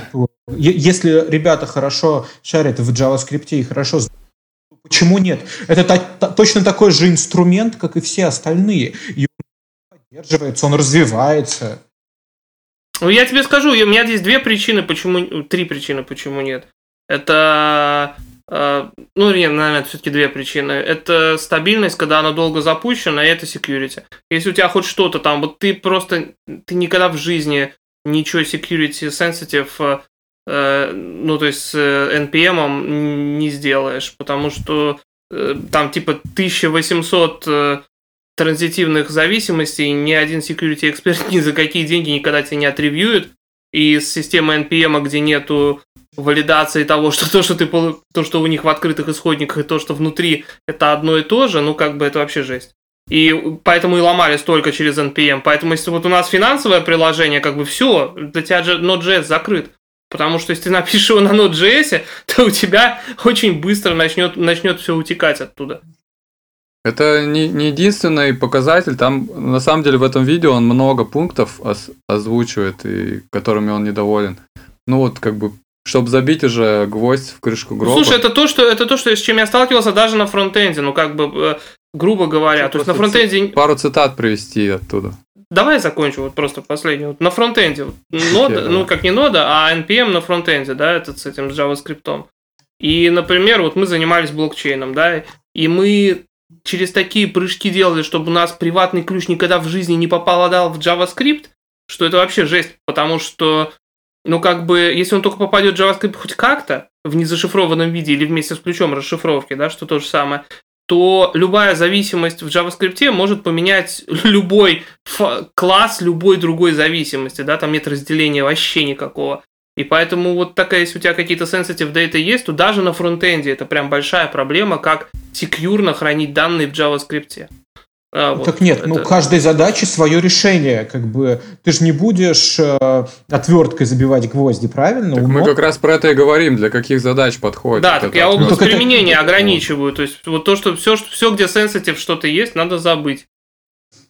A: Если ребята хорошо шарят в JavaScript и хорошо Почему нет? Это та, та, точно такой же инструмент, как и все остальные. И он поддерживается, он развивается.
C: Ну, я тебе скажу, у меня здесь две причины, почему, три причины, почему нет. Это ну, нет, наверное, все-таки две причины. Это стабильность, когда она долго запущена, и это security. Если у тебя хоть что-то там, вот ты просто, ты никогда в жизни ничего security sensitive, э, ну, то есть с NPM не сделаешь, потому что э, там типа 1800 э, транзитивных зависимостей, ни один security эксперт ни за какие деньги никогда тебя не отревьюет, и с системой NPM, где нету валидации того, что то, что ты то, что у них в открытых исходниках, и то, что внутри, это одно и то же, ну как бы это вообще жесть. И поэтому и ломались только через NPM. Поэтому если вот у нас финансовое приложение, как бы все, для тебя же Node.js закрыт. Потому что если ты напишешь его на Node.js, то у тебя очень быстро начнет, начнет все утекать оттуда.
B: Это не, не единственный показатель. Там, на самом деле, в этом видео он много пунктов озвучивает, и которыми он недоволен. Ну вот, как бы чтобы забить уже гвоздь в крышку гроба.
C: Слушай, это то, что это то, что с чем я сталкивался даже на фронтенде, ну как бы э, грубо говоря, то есть на фронтенде
B: пару цитат привести оттуда.
C: Давай закончу вот просто последнюю. Вот на фронтенде вот, нода, ну как не нода, а npm на фронтенде, да, этот с этим с JavaScript. И, например, вот мы занимались блокчейном, да, и мы через такие прыжки делали, чтобы у нас приватный ключ никогда в жизни не попадал в JavaScript, что это вообще жесть, потому что ну, как бы, если он только попадет в JavaScript хоть как-то, в незашифрованном виде или вместе с ключом расшифровки, да, что то же самое, то любая зависимость в JavaScript может поменять любой класс любой другой зависимости, да, там нет разделения вообще никакого. И поэтому вот такая, если у тебя какие-то sensitive data есть, то даже на фронтенде это прям большая проблема, как секьюрно хранить данные в JavaScript.
A: А, вот, так нет, ну, это... ну каждой задаче свое решение, как бы ты же не будешь э, отверткой забивать гвозди, правильно?
B: Так мы как раз про это и говорим, для каких задач подходит.
C: Да, так я область ну, применения это... ограничиваю, то есть вот то, что все, все, где sensitive что-то есть, надо забыть.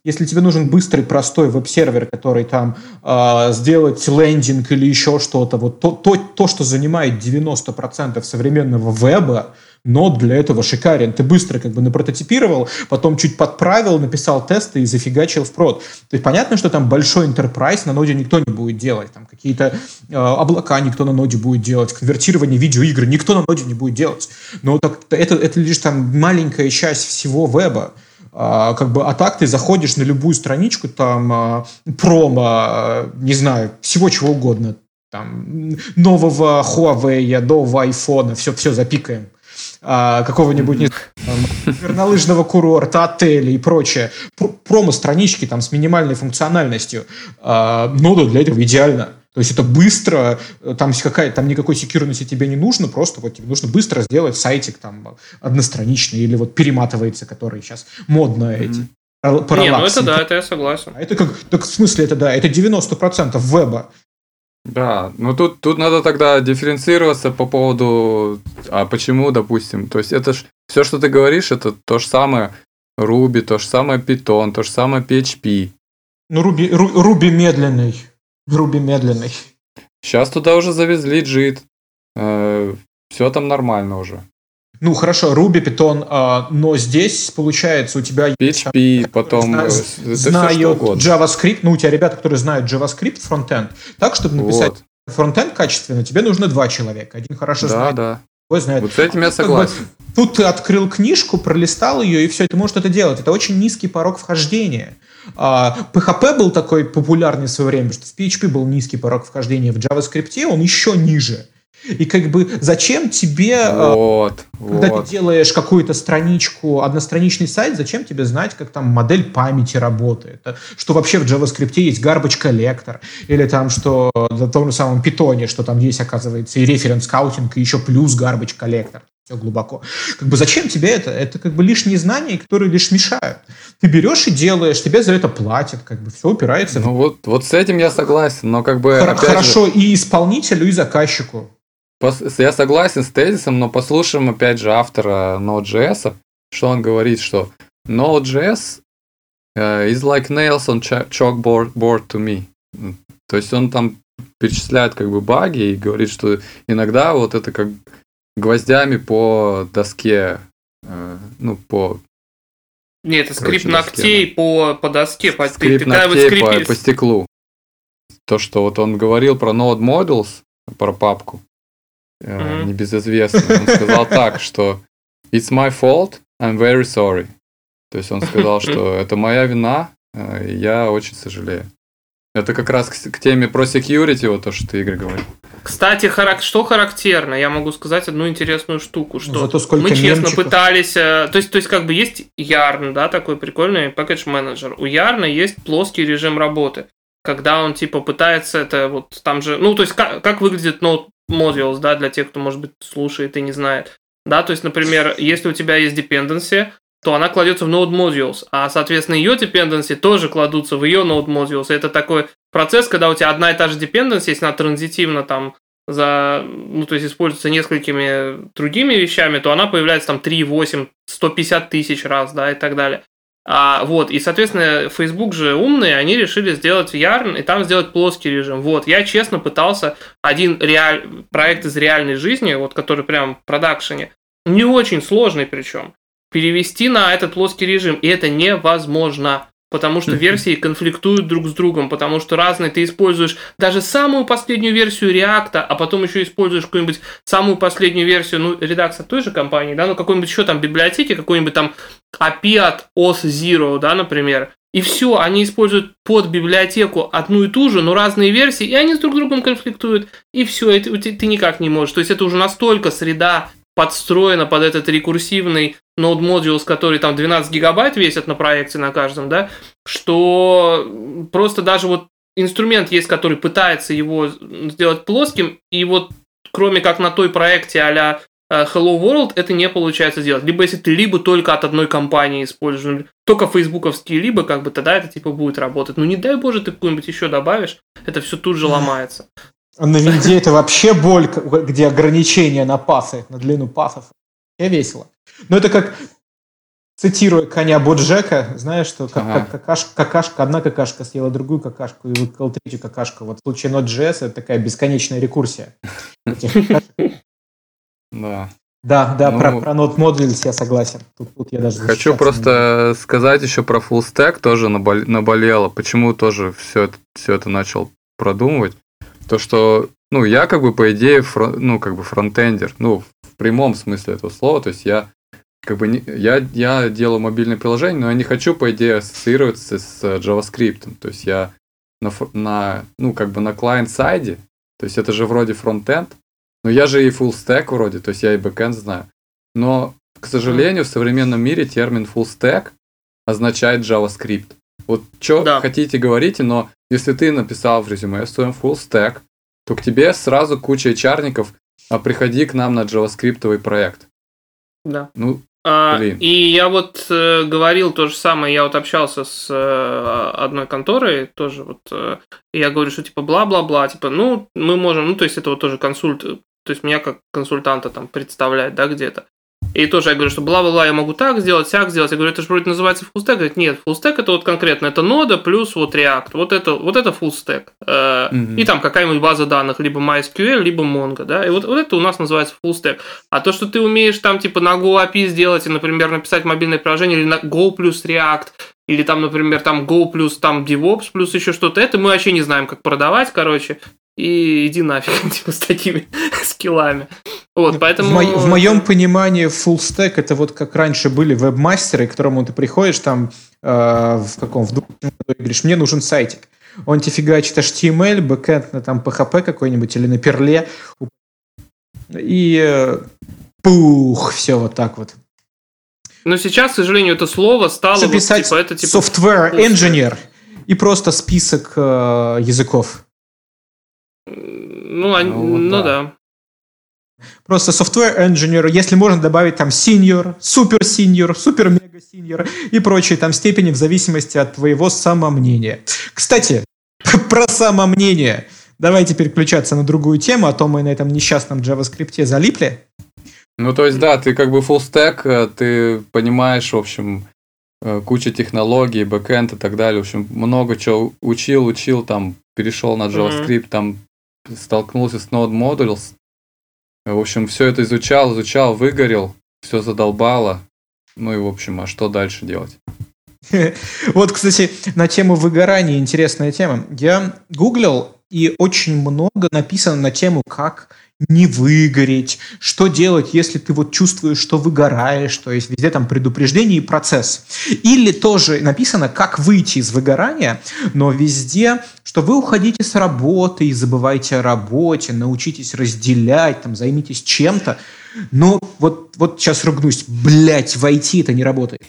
A: Если тебе нужен быстрый, простой веб-сервер, который там э, сделать лендинг или еще что-то, вот то, то, то, что занимает 90% современного веба, но для этого шикарен. Ты быстро как бы напрототипировал, потом чуть подправил, написал тесты и зафигачил в прод. То есть понятно, что там большой enterprise на ноде никто не будет делать. Там какие-то э, облака никто на ноде будет делать, конвертирование видеоигр никто на ноде не будет делать. Но так, это, это лишь там маленькая часть всего веба. А, как бы, а так ты заходишь на любую страничку, там, а, промо, не знаю, всего чего угодно, там, нового Huawei, нового iPhone, все, все запикаем а, какого-нибудь не горнолыжного курорта, отеля и прочее. Промо-странички там с минимальной функциональностью. А, нода для этого идеально. То есть это быстро, там, какая, там никакой секьюрности тебе не нужно, просто вот тебе нужно быстро сделать сайтик там одностраничный или вот перематывается, который сейчас модно mm-hmm. эти
C: не, ну это да, это я согласен.
A: А это как, так в смысле это да, это 90% веба.
B: Да, ну тут, тут надо тогда дифференцироваться по поводу, а почему, допустим, то есть это ж, все, что ты говоришь, это то же самое Ruby, то же самое Python, то же самое PHP.
A: Ну, Ruby, Ruby медленный, Ruby медленный.
B: Сейчас туда уже завезли JIT, э, все там нормально уже.
A: Ну, хорошо, Ruby, Python, а, но здесь, получается, у тебя...
B: PHP, потом...
A: Знают, знают JavaScript, ну, у тебя ребята, которые знают JavaScript, фронтенд, так, чтобы написать вот. фронтенд качественно, тебе нужно два человека. Один хорошо
B: да,
A: знает,
B: да.
A: другой знает.
B: Вот с этим я согласен. Как
A: бы, тут ты открыл книжку, пролистал ее, и все, ты можешь это делать. Это очень низкий порог вхождения. А, PHP был такой популярный в свое время, что в PHP был низкий порог вхождения, в JavaScript он еще ниже. И как бы зачем тебе,
B: э, вот,
A: когда
B: вот.
A: ты делаешь какую-то страничку, одностраничный сайт, зачем тебе знать, как там модель памяти работает? Что вообще в JavaScript есть garbage collector, или там, что в том же самом питоне, что там есть, оказывается, и reference counting, и еще плюс garbage collector. Все глубоко. Как бы зачем тебе это? Это как бы лишние знания, которые лишь мешают. Ты берешь и делаешь, тебе за это платят, как бы все упирается.
B: Ну в... вот, вот с этим я согласен, но как бы...
A: Хор- хорошо же... и исполнителю, и заказчику.
B: Я согласен с тезисом, но послушаем опять же автора Node.js, что он говорит, что Node.js uh, is like nails on chalkboard board to me. То есть он там перечисляет как бы баги и говорит, что иногда вот это как гвоздями по доске, uh, ну, по...
C: Нет, это скрип ногтей да. по, по доске.
B: По, скрип ногтей скрип... по, по стеклу. То, что вот он говорил про Node Modules, про папку, mm-hmm. небезызвестный. Он сказал так, что «It's my fault, I'm very sorry». То есть он сказал, что это моя вина, э, и я очень сожалею. Это как раз к, к теме про security, вот то, что ты, Игорь, говорил.
C: Кстати, харак... что характерно, я могу сказать одну интересную штуку, что
A: Зато сколько
C: мы честно
A: мемчиков.
C: пытались, э, то есть, то есть как бы есть Yarn, да, такой прикольный package менеджер. У Yarn есть плоский режим работы, когда он типа пытается это вот там же, ну то есть как, как выглядит Node modules, да, для тех, кто, может быть, слушает и не знает. Да, то есть, например, если у тебя есть dependency, то она кладется в Node Modules, а, соответственно, ее dependency тоже кладутся в ее Node Modules. Это такой процесс, когда у тебя одна и та же dependency, если она транзитивно там за, ну, то есть используется несколькими другими вещами, то она появляется там 3, 8, 150 тысяч раз, да, и так далее. А, вот, и, соответственно, Facebook же умные, они решили сделать Yarn и там сделать плоский режим. Вот, я честно пытался один реаль... проект из реальной жизни, вот, который прям в продакшене, не очень сложный причем, перевести на этот плоский режим, и это невозможно потому что версии конфликтуют друг с другом, потому что разные. Ты используешь даже самую последнюю версию React, а потом еще используешь какую-нибудь самую последнюю версию, ну, редакция той же компании, да, ну, какой-нибудь еще там библиотеки, какой-нибудь там API от OS Zero, да, например, и все, они используют под библиотеку одну и ту же, но разные версии, и они с друг другом конфликтуют, и все, это, ты, ты никак не можешь. То есть это уже настолько среда подстроена под этот рекурсивный Node Modules, который там 12 гигабайт весят на проекте на каждом, да, что просто даже вот инструмент есть, который пытается его сделать плоским, и вот кроме как на той проекте а Hello World, это не получается сделать. Либо если ты либо только от одной компании используешь, только фейсбуковские, либо как бы тогда это типа будет работать. Ну не дай боже ты какую-нибудь еще добавишь, это все тут же ломается.
A: А на винде это вообще боль, где ограничения на пасы, на длину пасов. Я весело. Но это как, цитируя коня Боджека, знаешь, что как, ага. как какашка, какашка, одна какашка съела другую какашку и выкал третью какашку. Вот в случае Node.js это такая бесконечная рекурсия.
B: Да.
A: Да, да, ну, про, про Node Modules я согласен. Тут, тут я даже
B: хочу просто сказать еще про Full Stack тоже наболело. Почему тоже все это, все это начал продумывать. То, что, ну, я как бы по идее, фрон, ну, как бы фронтендер, ну, в прямом смысле этого слова, то есть я как бы не, я, я делаю мобильное приложение, но я не хочу, по идее, ассоциироваться с JavaScript. То есть я на, на ну, как бы на клиент-сайде, то есть это же вроде фронтенд, но я же и full stack вроде, то есть я и бэкенд знаю. Но, к сожалению, в современном мире термин full stack означает JavaScript. Вот что да. хотите, говорите, но если ты написал в резюме своем full stack, то к тебе сразу куча эйчарников, а приходи к нам на JavaScript проект.
C: Да. Ну, а, и я вот э, говорил то же самое, я вот общался с э, одной конторой, тоже вот, э, я говорю, что типа бла-бла-бла, типа, ну, мы можем, ну, то есть это вот тоже консульт, то есть меня как консультанта там представлять, да, где-то. И тоже я говорю, что бла-бла-бла, я могу так сделать, так сделать. Я говорю, это же вроде называется full stack. Говорит, нет, full stack это вот конкретно, это нода плюс вот React. Вот это, вот это full stack. Mm-hmm. И там какая-нибудь база данных, либо MySQL, либо Mongo, да. И вот, вот это у нас называется full stack. А то, что ты умеешь там типа на Go API сделать и, например, написать мобильное приложение или на Go плюс React, или там, например, там Go плюс там DevOps плюс еще что-то, это мы вообще не знаем, как продавать, короче и иди нафиг, типа, с такими скиллами. Вот, поэтому...
A: В, мо- в моем понимании full stack это вот как раньше были веб-мастеры, к которому ты приходишь там э, в каком, в и говоришь, мне нужен сайтик. Он тебе фигачит HTML, бэкэнд на там PHP какой-нибудь или на перле. И э, пух, все вот так вот.
C: Но сейчас, к сожалению, это слово стало...
A: Записать вот, типа, это, типа, software engineer и просто список э, языков.
C: Ну, ну, вот ну да. да.
A: Просто software engineer, если можно добавить там senior, super senior, super mega senior и прочие там степени в зависимости от твоего самомнения. Кстати, про самомнение. Давайте переключаться на другую тему, а то мы на этом несчастном JavaScript залипли.
B: Ну, то есть, да, ты как бы full stack, э, ты понимаешь, в общем, э, куча технологий, бэкэнд и так далее. В общем, много чего учил, учил, там, перешел на JavaScript, mm-hmm. там, столкнулся с Node Modules. В общем, все это изучал, изучал, выгорел, все задолбало. Ну и, в общем, а что дальше делать?
A: Вот, кстати, на тему выгорания интересная тема. Я гуглил, и очень много написано на тему, как не выгореть, что делать, если ты вот чувствуешь, что выгораешь, то есть везде там предупреждение и процесс. Или тоже написано, как выйти из выгорания, но везде, что вы уходите с работы и забывайте о работе, научитесь разделять, там, займитесь чем-то. Но вот, вот сейчас ругнусь, блять, в IT это не работает.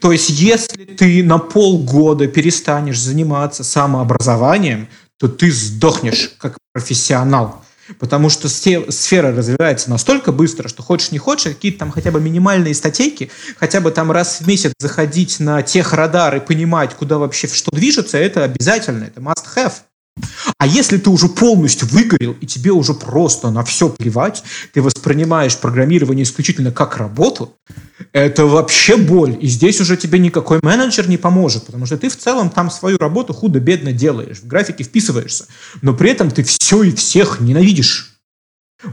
A: То есть, если ты на полгода перестанешь заниматься самообразованием, то ты сдохнешь как профессионал. Потому что сфера развивается настолько быстро, что хочешь не хочешь, какие-то там хотя бы минимальные статейки, хотя бы там раз в месяц заходить на тех радар и понимать, куда вообще что движется, это обязательно, это must have. А если ты уже полностью выгорел, и тебе уже просто на все плевать, ты воспринимаешь программирование исключительно как работу, это вообще боль. И здесь уже тебе никакой менеджер не поможет, потому что ты в целом там свою работу худо-бедно делаешь, в графике вписываешься, но при этом ты все и всех ненавидишь.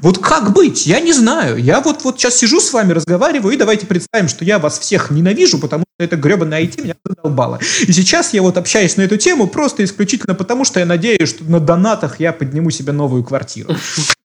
A: Вот как быть? Я не знаю. Я вот, вот сейчас сижу с вами, разговариваю, и давайте представим, что я вас всех ненавижу, потому что это гребаное IT меня задолбало. И сейчас я вот общаюсь на эту тему просто исключительно потому, что я надеюсь, что на донатах я подниму себе новую квартиру.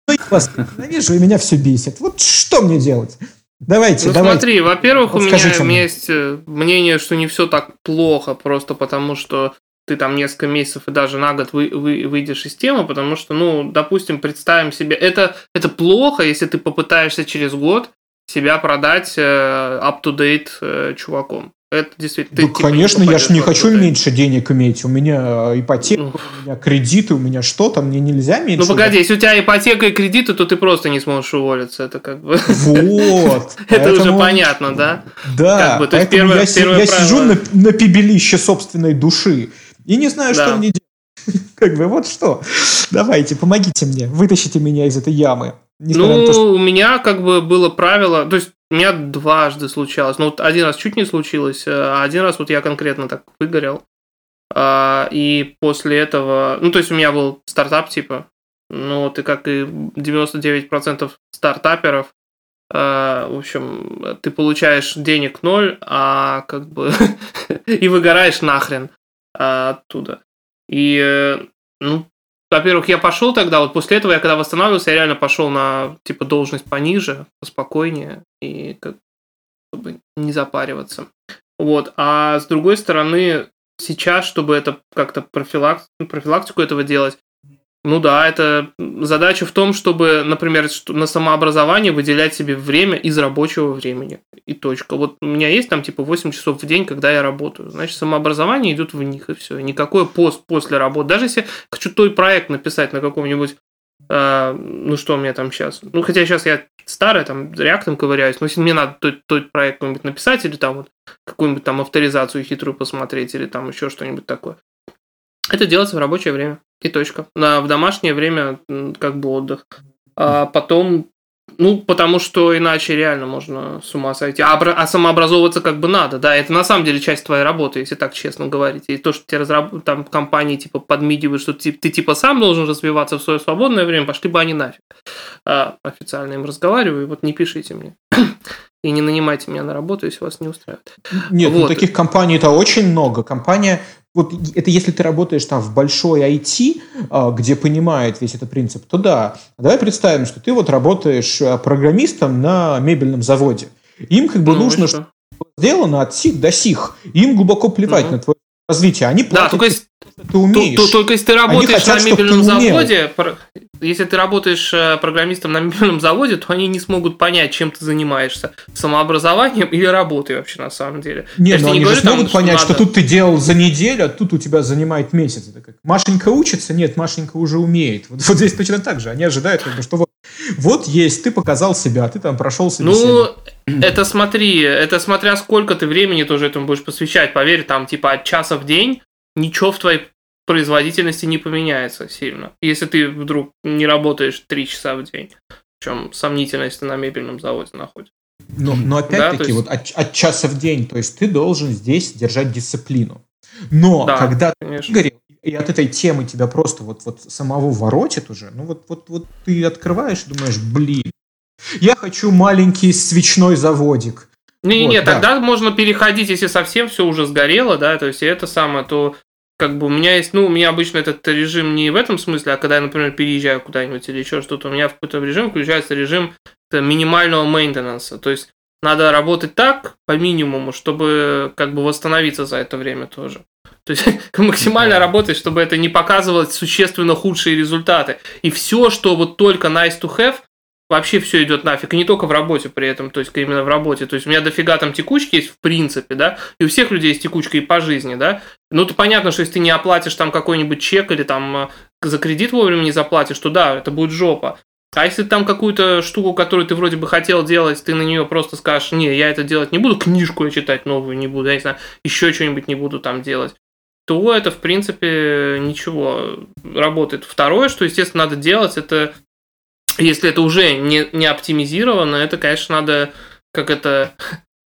A: Но я вас ненавижу, и меня все бесит. Вот что мне делать? Давайте, ну, давайте.
C: смотри, во-первых, у меня, у меня есть э, мнение, что не все так плохо, просто потому что ты там несколько месяцев и даже на год вы, вы, выйдешь из темы, потому что, ну, допустим, представим себе, это, это плохо, если ты попытаешься через год себя продать э, up-to-date э, чуваком. Это действительно...
A: Да, ты, типа, конечно, я же не хочу меньше денег иметь. У меня э, ипотека, ну. у меня кредиты, у меня что-то, мне нельзя меньше.
C: Ну погоди, если у тебя ипотека и кредиты, то ты просто не сможешь уволиться. Это как бы...
A: Вот.
C: Это уже понятно, да?
A: Да, поэтому я сижу на пебелище собственной души и не знаю, что мне делать. Как бы вот что. Давайте, помогите мне, вытащите меня из этой ямы.
C: Ну, то, у меня как бы было правило, то есть у меня дважды случалось. Ну, вот один раз чуть не случилось, а один раз вот я конкретно так выгорел. А, и после этого, ну, то есть у меня был стартап типа, ну, вот и как и 99% стартаперов, а, в общем, ты получаешь денег ноль, а как бы и выгораешь нахрен оттуда. И, э, ну, во-первых, я пошел тогда, вот после этого я когда восстанавливался, я реально пошел на, типа, должность пониже, поспокойнее, и как чтобы не запариваться. Вот, а с другой стороны, сейчас, чтобы это как-то профилак... профилактику этого делать, ну да, это задача в том, чтобы, например, на самообразование выделять себе время из рабочего времени. и точка. Вот у меня есть там типа 8 часов в день, когда я работаю. Значит, самообразование идет в них, и все. Никакой пост после работы. Даже если хочу той проект написать на каком-нибудь Uh, ну что у меня там сейчас? Ну, хотя сейчас я старый, там, реактом ковыряюсь, но если мне надо тот, тот проект какой-нибудь написать, или там вот какую-нибудь там авторизацию хитрую посмотреть, или там еще что-нибудь такое, это делается в рабочее время. И точка. На, в домашнее время как бы отдых. А потом ну, потому что иначе реально можно с ума сойти. А, а самообразовываться как бы надо, да, это на самом деле часть твоей работы, если так честно говорить. И то, что тебе разраб... там компании типа подмигивают, что ты, ты типа сам должен развиваться в свое свободное время, пошли бы они нафиг. А, официально им разговариваю, и вот не пишите мне. И не нанимайте меня на работу, если вас не устраивает.
A: Нет, ну, вот. ну, таких компаний-то очень много. Компания вот это если ты работаешь там в большой IT, а, где понимает весь этот принцип, то да. Давай представим, что ты вот работаешь а, программистом на мебельном заводе. Им как бы ну, нужно, что сделано от сих до сих. Им глубоко плевать угу. на твое развитие. Они
C: платят, да, только если, ты умеешь. То, только если ты работаешь хотят, на мебельном заводе, если ты работаешь э, программистом на мебельном заводе, то они не смогут понять, чем ты занимаешься. Самообразованием или работой вообще на самом деле.
A: Нет, но ну, они не же смогут там, понять, что, надо... что тут ты делал за неделю, а тут у тебя занимает месяц. Это как Машенька учится? Нет, Машенька уже умеет. Вот, вот здесь точно так же. Они ожидают, что вот, вот есть, ты показал себя, ты там прошел
C: себе. Ну, это смотри, это смотря сколько ты времени тоже этому будешь посвящать. Поверь, там типа от часа в день ничего в твоей производительности не поменяется сильно. Если ты вдруг не работаешь 3 часа в день. Причем сомнительно, если ты на мебельном заводе находишься.
A: Но, но опять-таки, да, есть... вот от, от часа в день, то есть ты должен здесь держать дисциплину. Но да, когда конечно. ты горел, и от этой темы тебя просто вот, вот самого воротит уже, ну вот, вот, вот ты открываешь и думаешь, блин, я хочу маленький свечной заводик.
C: Не-не-не, вот, тогда да. можно переходить, если совсем все уже сгорело, да, то есть это самое, то как бы у меня есть, ну, у меня обычно этот режим не в этом смысле, а когда я, например, переезжаю куда-нибудь или еще что-то, у меня в какой-то режим включается режим минимального мейнтенанса. То есть надо работать так, по минимуму, чтобы как бы восстановиться за это время тоже. То есть максимально работать, чтобы это не показывало существенно худшие результаты. И все, что вот только nice to have, вообще все идет нафиг. И не только в работе при этом, то есть именно в работе. То есть у меня дофига там текучки есть в принципе, да, и у всех людей есть текучка и по жизни, да. Ну, то понятно, что если ты не оплатишь там какой-нибудь чек или там э, за кредит вовремя не заплатишь, то да, это будет жопа. А если там какую-то штуку, которую ты вроде бы хотел делать, ты на нее просто скажешь, не, я это делать не буду, книжку я читать новую не буду, я не знаю, еще что-нибудь не буду там делать, то это, в принципе, ничего работает. Второе, что, естественно, надо делать, это если это уже не, не оптимизировано, это, конечно, надо как это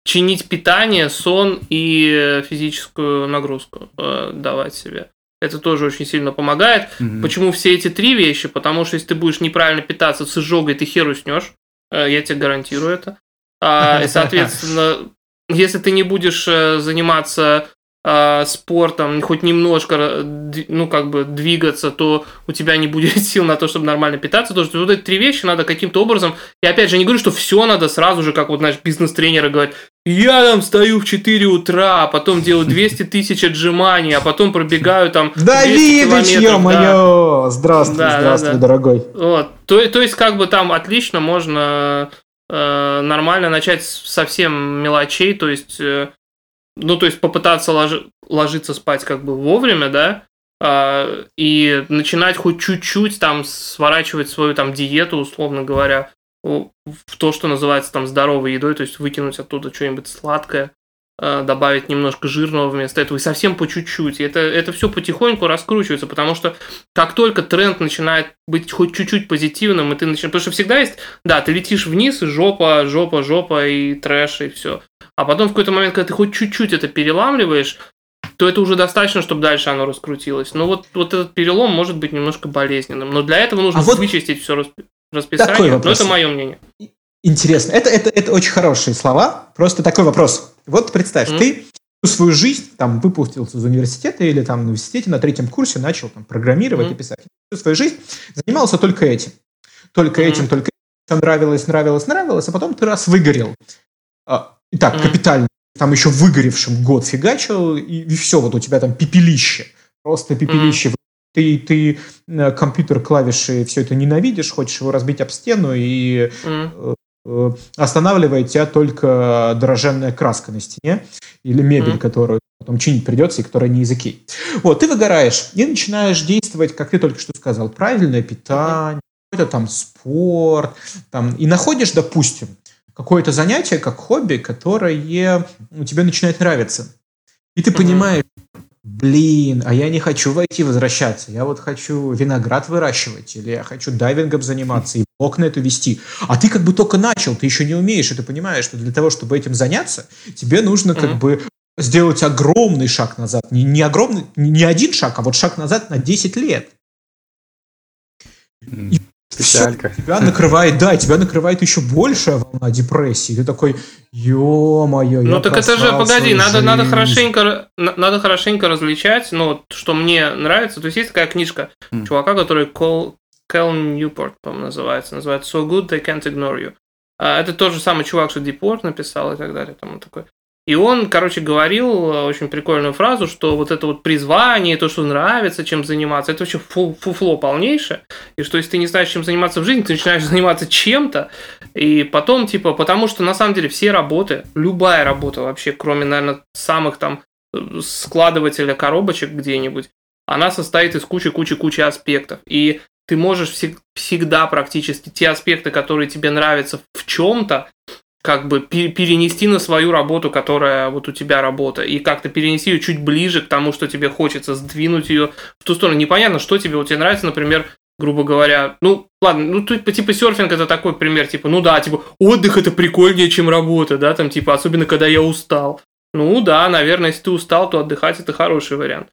C: чинить питание, сон и физическую нагрузку э, давать себе. Это тоже очень сильно помогает. Mm-hmm. Почему все эти три вещи? Потому что если ты будешь неправильно питаться с изжогой, ты хер уснешь. Э, я тебе гарантирую это. А, и, соответственно, если ты не будешь э, заниматься спортом, хоть немножко, ну, как бы двигаться, то у тебя не будет сил на то, чтобы нормально питаться. То, что вот эти три вещи надо каким-то образом... И опять же, не говорю, что все надо сразу же, как вот наш бизнес-тренеры говорят, я там стою в 4 утра, а потом делаю 200 тысяч отжиманий, а потом пробегаю там
A: Давидыч, ё-моё! Да. Здравствуй, да, здравствуй, да, да. дорогой.
C: Вот. То, то есть, как бы там отлично можно э, нормально начать совсем мелочей, то есть э, ну, то есть попытаться лож... ложиться спать как бы вовремя, да, а, и начинать хоть чуть-чуть там сворачивать свою там диету, условно говоря, в то, что называется там здоровой едой, то есть выкинуть оттуда что-нибудь сладкое, добавить немножко жирного вместо этого, и совсем по чуть-чуть. Это, это все потихоньку раскручивается, потому что как только тренд начинает быть хоть чуть-чуть позитивным, и ты начинаешь... Потому что всегда есть, да, ты летишь вниз, и жопа, жопа, жопа, и трэш, и все. А потом в какой-то момент, когда ты хоть чуть-чуть это переламливаешь, то это уже достаточно, чтобы дальше оно раскрутилось. Но вот, вот этот перелом может быть немножко болезненным. Но для этого нужно а вот вычистить все расписание. Но это мое мнение.
A: Интересно. Это, это, это очень хорошие слова. Просто такой вопрос. Вот представь, mm-hmm. ты свою жизнь там выпустился из университета или там в университете на третьем курсе начал там программировать mm-hmm. и писать. Всю свою жизнь занимался только этим. Только mm-hmm. этим, только этим. Нравилось, нравилось, нравилось, а потом ты раз выгорел. А, и так, mm-hmm. капитально. Там еще выгоревшим год фигачил, и, и все, вот у тебя там пепелище. Просто пепелище. Mm-hmm. Ты, ты э, компьютер, клавиши, все это ненавидишь, хочешь его разбить об стену и mm-hmm останавливает тебя только дороженная краска на стене или мебель, mm-hmm. которую потом чинить придется и которая не языки. Вот, ты выгораешь и начинаешь действовать, как ты только что сказал, правильное питание, какой-то там спорт, там, и находишь, допустим, какое-то занятие, как хобби, которое тебе начинает нравиться. И ты понимаешь, блин, а я не хочу войти возвращаться, я вот хочу виноград выращивать, или я хочу дайвингом заниматься и блог на это вести. А ты как бы только начал, ты еще не умеешь, и ты понимаешь, что для того, чтобы этим заняться, тебе нужно как бы сделать огромный шаг назад. Не, не огромный, не один шаг, а вот шаг назад на 10 лет. И Печалька. Все, тебя накрывает, да, тебя накрывает еще большая волна депрессии. Ты такой, ё-моё,
C: Ну так это же, погоди, надо, надо, хорошенько, надо хорошенько различать, ну, вот, что мне нравится. То есть есть такая книжка mm. чувака, который Кол, Кэл Ньюпорт, по-моему, называется. Называется So Good They Can't Ignore You. А, это тот же самый чувак, что Work написал и так далее. Там такой. И он, короче, говорил э, очень прикольную фразу, что вот это вот призвание, то, что нравится, чем заниматься, это вообще фу фуфло полнейшее. И что если ты не знаешь, чем заниматься в жизни, ты начинаешь заниматься чем-то, и потом, типа, потому что на самом деле все работы, любая работа вообще, кроме, наверное, самых там э, складывателя коробочек где-нибудь, она состоит из кучи-кучи-кучи аспектов. И ты можешь всегда практически те аспекты, которые тебе нравятся в чем-то, как бы перенести на свою работу, которая вот у тебя работа, и как-то перенести ее чуть ближе к тому, что тебе хочется, сдвинуть ее в ту сторону. Непонятно, что тебе, вот тебе нравится, например, грубо говоря, ну, ладно, ну, типа, типа серфинг это такой пример, типа, ну да, типа, отдых это прикольнее, чем работа, да, там, типа, особенно когда я устал. Ну да, наверное, если ты устал, то отдыхать это хороший вариант.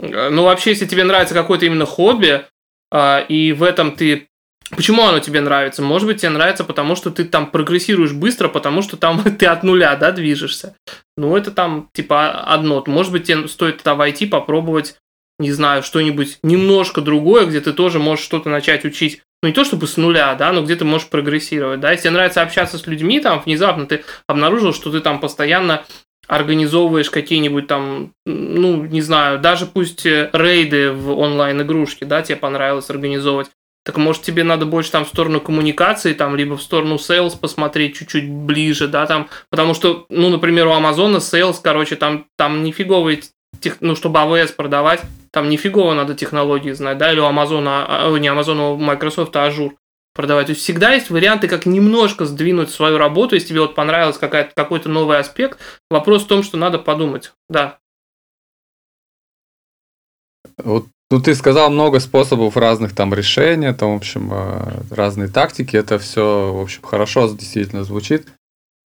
C: Ну, вообще, если тебе нравится какое-то именно хобби, а, и в этом ты Почему оно тебе нравится? Может быть, тебе нравится, потому что ты там прогрессируешь быстро, потому что там ты от нуля, да, движешься. Ну, это там, типа, одно. Может быть, тебе стоит туда войти, попробовать, не знаю, что-нибудь немножко другое, где ты тоже можешь что-то начать учить. Ну, не то чтобы с нуля, да, но где ты можешь прогрессировать, да. Если тебе нравится общаться с людьми, там, внезапно ты обнаружил, что ты там постоянно организовываешь какие-нибудь там, ну, не знаю, даже пусть э, рейды в онлайн-игрушки, да, тебе понравилось организовывать, так может тебе надо больше там в сторону коммуникации, там, либо в сторону sales посмотреть чуть-чуть ближе, да, там, потому что, ну, например, у Амазона sales, короче, там, там нифиговые, тех, ну, чтобы AWS продавать, там нифигово надо технологии знать, да, или у Амазона, а, не Амазона, у Microsoft, а Azure продавать. То есть всегда есть варианты, как немножко сдвинуть свою работу, если тебе вот понравился какой-то новый аспект. Вопрос в том, что надо подумать. Да.
B: Вот ну, ты сказал много способов разных там решений, там, в общем, э, разные тактики. Это все, в общем, хорошо действительно звучит.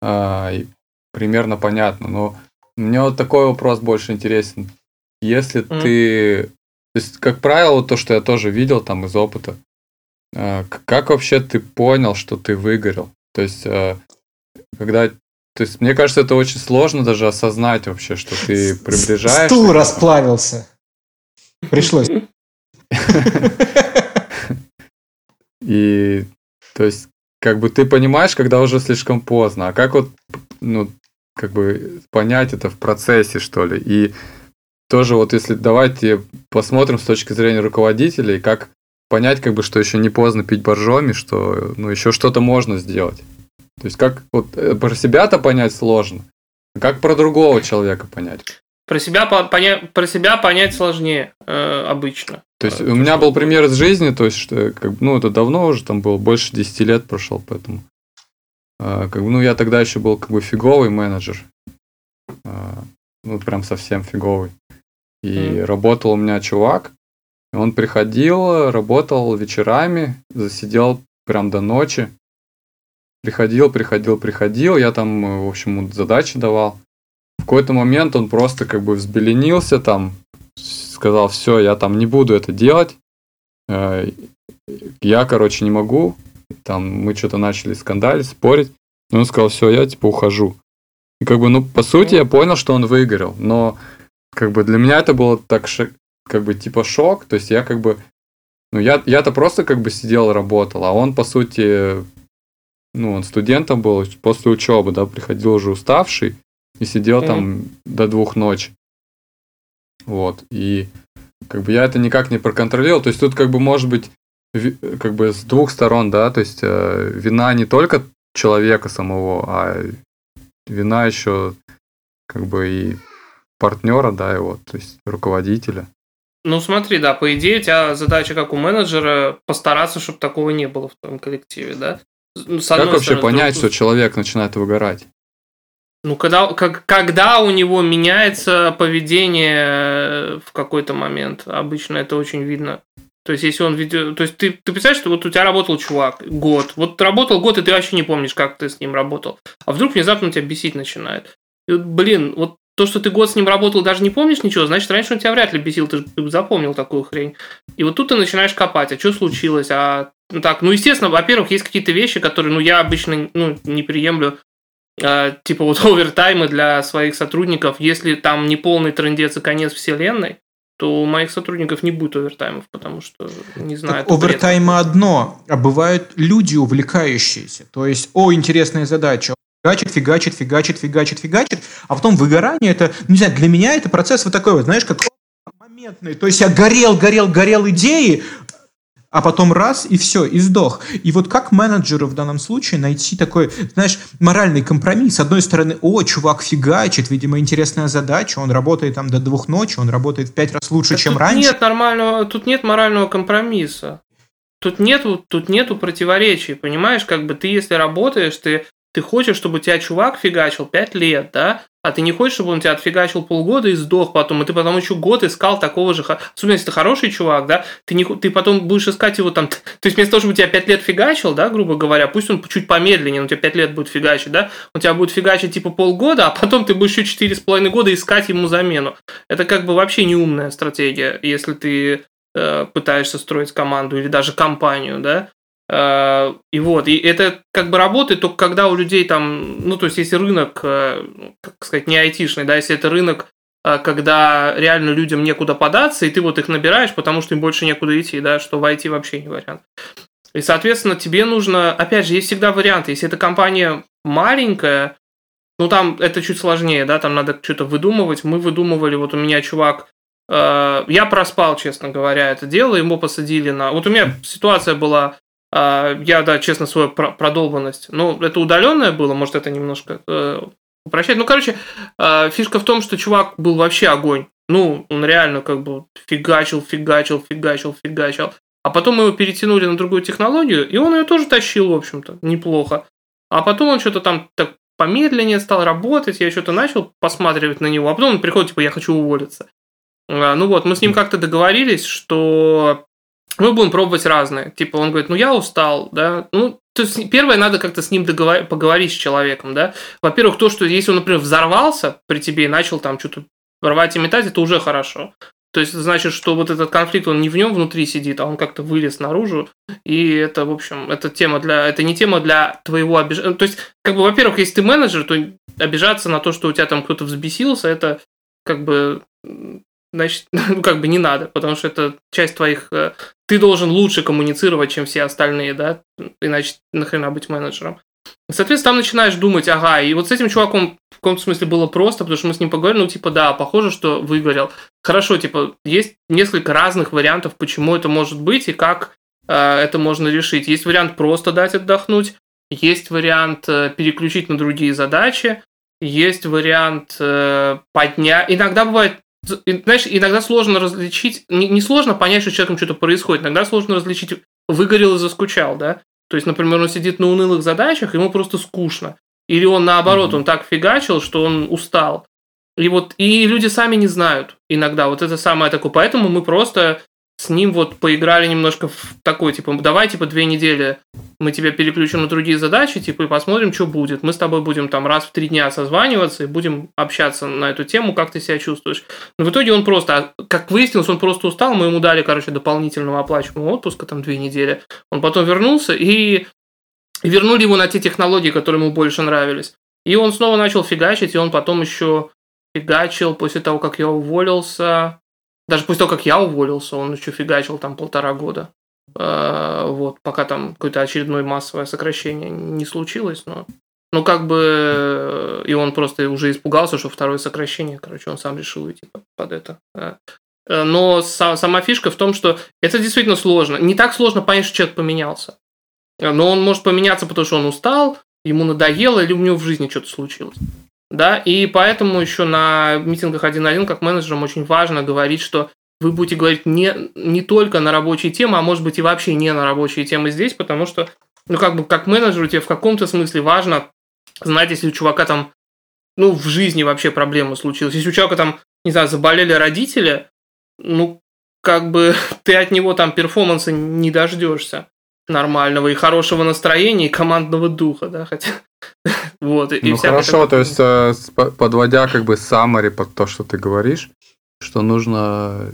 B: А, и примерно понятно. Но мне вот такой вопрос больше интересен. Если mm. ты... То есть, как правило, то, что я тоже видел там из опыта, э, как вообще ты понял, что ты выгорел? То есть, э, когда то есть, мне кажется, это очень сложно даже осознать вообще, что ты приближаешься.
A: Стул расплавился. Пришлось.
B: И, то есть, как бы ты понимаешь, когда уже слишком поздно. А как вот, ну, как бы понять это в процессе, что ли? И тоже вот если давайте посмотрим с точки зрения руководителей, как понять, как бы, что еще не поздно пить боржоми, что, ну, еще что-то можно сделать. То есть, как вот э, про себя-то понять сложно, а как про другого человека понять?
C: Про себя, поня... про себя понять сложнее э, обычно.
B: То есть, у меня был пример из жизни, то есть, что, как, ну, это давно уже, там было больше 10 лет прошел, поэтому, э, как ну, я тогда еще был, как бы, фиговый менеджер, э, ну, прям совсем фиговый. И mm. работал у меня чувак, он приходил, работал вечерами, засидел прям до ночи, приходил, приходил, приходил, я там, в общем, задачи давал. В какой-то момент он просто как бы взбеленился там, сказал, все, я там не буду это делать, э, я, короче, не могу, там мы что-то начали скандалить, спорить, и он сказал, все, я типа ухожу. И как бы, ну, по сути, я понял, что он выиграл, но как бы для меня это было так, как бы, типа шок, то есть я как бы, ну, я, я-то просто как бы сидел, работал, а он, по сути, ну, он студентом был, после учебы, да, приходил уже уставший, и сидел mm-hmm. там до двух ночи. Вот. И как бы я это никак не проконтролировал. То есть тут как бы может быть как бы с двух сторон, да, то есть э, вина не только человека самого, а вина еще как бы и партнера, да, его, то есть руководителя.
C: Ну смотри, да, по идее у тебя задача как у менеджера постараться, чтобы такого не было в твоем коллективе, да?
B: Ну, как вообще стороны, понять, что человек начинает выгорать?
C: Ну, когда, как, когда у него меняется поведение в какой-то момент, обычно это очень видно. То есть, если он ведет... То есть, ты, ты представляешь, что вот у тебя работал чувак год. Вот работал год, и ты вообще не помнишь, как ты с ним работал. А вдруг внезапно тебя бесить начинает. И вот, блин, вот то, что ты год с ним работал, даже не помнишь ничего, значит, раньше он тебя вряд ли бесил, ты, ты запомнил такую хрень. И вот тут ты начинаешь копать, а что случилось, а ну так, ну, естественно, во-первых, есть какие-то вещи, которые, ну, я обычно, ну, не приемлю, э, типа вот овертаймы для своих сотрудников, если там не полный трендец и конец вселенной, то у моих сотрудников не будет овертаймов, потому что, не знаю...
A: Овертаймы одно, а бывают люди увлекающиеся. То есть, о, интересная задача, фигачит, фигачит, фигачит, фигачит, фигачит, а потом выгорание, это, ну, не знаю, для меня это процесс вот такой вот, знаешь, как моментный. То есть я горел, горел, горел идеи, а потом раз и все, и сдох. И вот как менеджеру в данном случае найти такой, знаешь, моральный компромисс? С одной стороны, о, чувак фигачит, видимо, интересная задача, он работает там до двух ночи, он работает в пять раз лучше,
C: а
A: чем
C: тут
A: раньше.
C: Нет нормального, тут нет морального компромисса. Тут нету, тут нету противоречий, понимаешь, как бы ты, если работаешь, ты ты хочешь, чтобы у тебя чувак фигачил 5 лет, да? А ты не хочешь, чтобы он тебя отфигачил полгода и сдох потом, и ты потом еще год искал такого же, особенно если ты хороший чувак, да, ты, не, ты потом будешь искать его там, то есть вместо того, чтобы тебя 5 лет фигачил, да, грубо говоря, пусть он чуть помедленнее, у тебя 5 лет будет фигачить, да, он тебя будет фигачить типа полгода, а потом ты будешь еще 4,5 года искать ему замену. Это как бы вообще неумная стратегия, если ты э, пытаешься строить команду или даже компанию, да, и вот, и это как бы работает только когда у людей там, ну, то есть, если рынок, э, как сказать, не айтишный, да, если это рынок, э, когда реально людям некуда податься, и ты вот их набираешь, потому что им больше некуда идти, да, что в IT вообще не вариант. И, соответственно, тебе нужно, опять же, есть всегда варианты. Если эта компания маленькая, ну, там это чуть сложнее, да, там надо что-то выдумывать. Мы выдумывали, вот у меня чувак, я проспал, честно говоря, это дело, ему посадили на... Вот у меня ситуация была, я, да, честно, свою продолбанность. Ну, это удаленное было, может, это немножко э, упрощать. Ну, короче, э, фишка в том, что чувак был вообще огонь. Ну, он реально как бы фигачил, фигачил, фигачил, фигачил. А потом мы его перетянули на другую технологию, и он ее тоже тащил, в общем-то, неплохо. А потом он что-то там так помедленнее стал работать, я что-то начал посматривать на него, а потом он приходит, типа, я хочу уволиться. А, ну вот, мы с ним как-то договорились, что мы будем пробовать разные. Типа, он говорит, ну я устал, да. Ну, то есть, первое, надо как-то с ним договор... поговорить с человеком, да. Во-первых, то, что если он, например, взорвался при тебе и начал там что-то рвать и метать, это уже хорошо. То есть, значит, что вот этот конфликт, он не в нем внутри сидит, а он как-то вылез наружу. И это, в общем, это тема для... Это не тема для твоего обижения. То есть, как бы, во-первых, если ты менеджер, то обижаться на то, что у тебя там кто-то взбесился, это как бы значит, ну, как бы не надо, потому что это часть твоих... Э, ты должен лучше коммуницировать, чем все остальные, да, иначе нахрена быть менеджером. Соответственно, там начинаешь думать, ага, и вот с этим чуваком в каком-то смысле было просто, потому что мы с ним поговорили, ну, типа, да, похоже, что выгорел. Хорошо, типа, есть несколько разных вариантов, почему это может быть и как э, это можно решить. Есть вариант просто дать отдохнуть, есть вариант э, переключить на другие задачи, есть вариант э, поднять. Иногда бывает знаешь, иногда сложно различить, не, не сложно понять, что с человеком что-то происходит, иногда сложно различить, выгорел и заскучал, да? То есть, например, он сидит на унылых задачах, ему просто скучно. Или он наоборот, mm-hmm. он так фигачил, что он устал. И вот и люди сами не знают иногда. Вот это самое такое. Поэтому мы просто с ним вот поиграли немножко в такой, типа, давай, типа, две недели мы тебя переключим на другие задачи, типа, и посмотрим, что будет. Мы с тобой будем там раз в три дня созваниваться и будем общаться на эту тему, как ты себя чувствуешь. Но в итоге он просто, как выяснилось, он просто устал, мы ему дали, короче, дополнительного оплачиваемого отпуска, там, две недели. Он потом вернулся и вернули его на те технологии, которые ему больше нравились. И он снова начал фигачить, и он потом еще фигачил после того, как я уволился даже после того, как я уволился, он еще фигачил там полтора года. Э, вот, пока там какое-то очередное массовое сокращение не случилось, но ну, как бы, и он просто уже испугался, что второе сокращение, короче, он сам решил уйти под это. Э, но сама фишка в том, что это действительно сложно. Не так сложно понять, что человек поменялся. Но он может поменяться, потому что он устал, ему надоело или у него в жизни что-то случилось. Да, и поэтому еще на митингах 1.1 как менеджерам очень важно говорить, что вы будете говорить не, не только на рабочие темы, а может быть и вообще не на рабочие темы здесь, потому что, ну, как бы, как менеджеру тебе в каком-то смысле важно знать, если у чувака там, ну, в жизни вообще проблема случилась. Если у человека там, не знаю, заболели родители, ну, как бы ты от него там перформанса не дождешься нормального и хорошего настроения и командного духа, да, хотя
B: вот. И ну хорошо, то есть э, подводя как бы summary под то, что ты говоришь, что нужно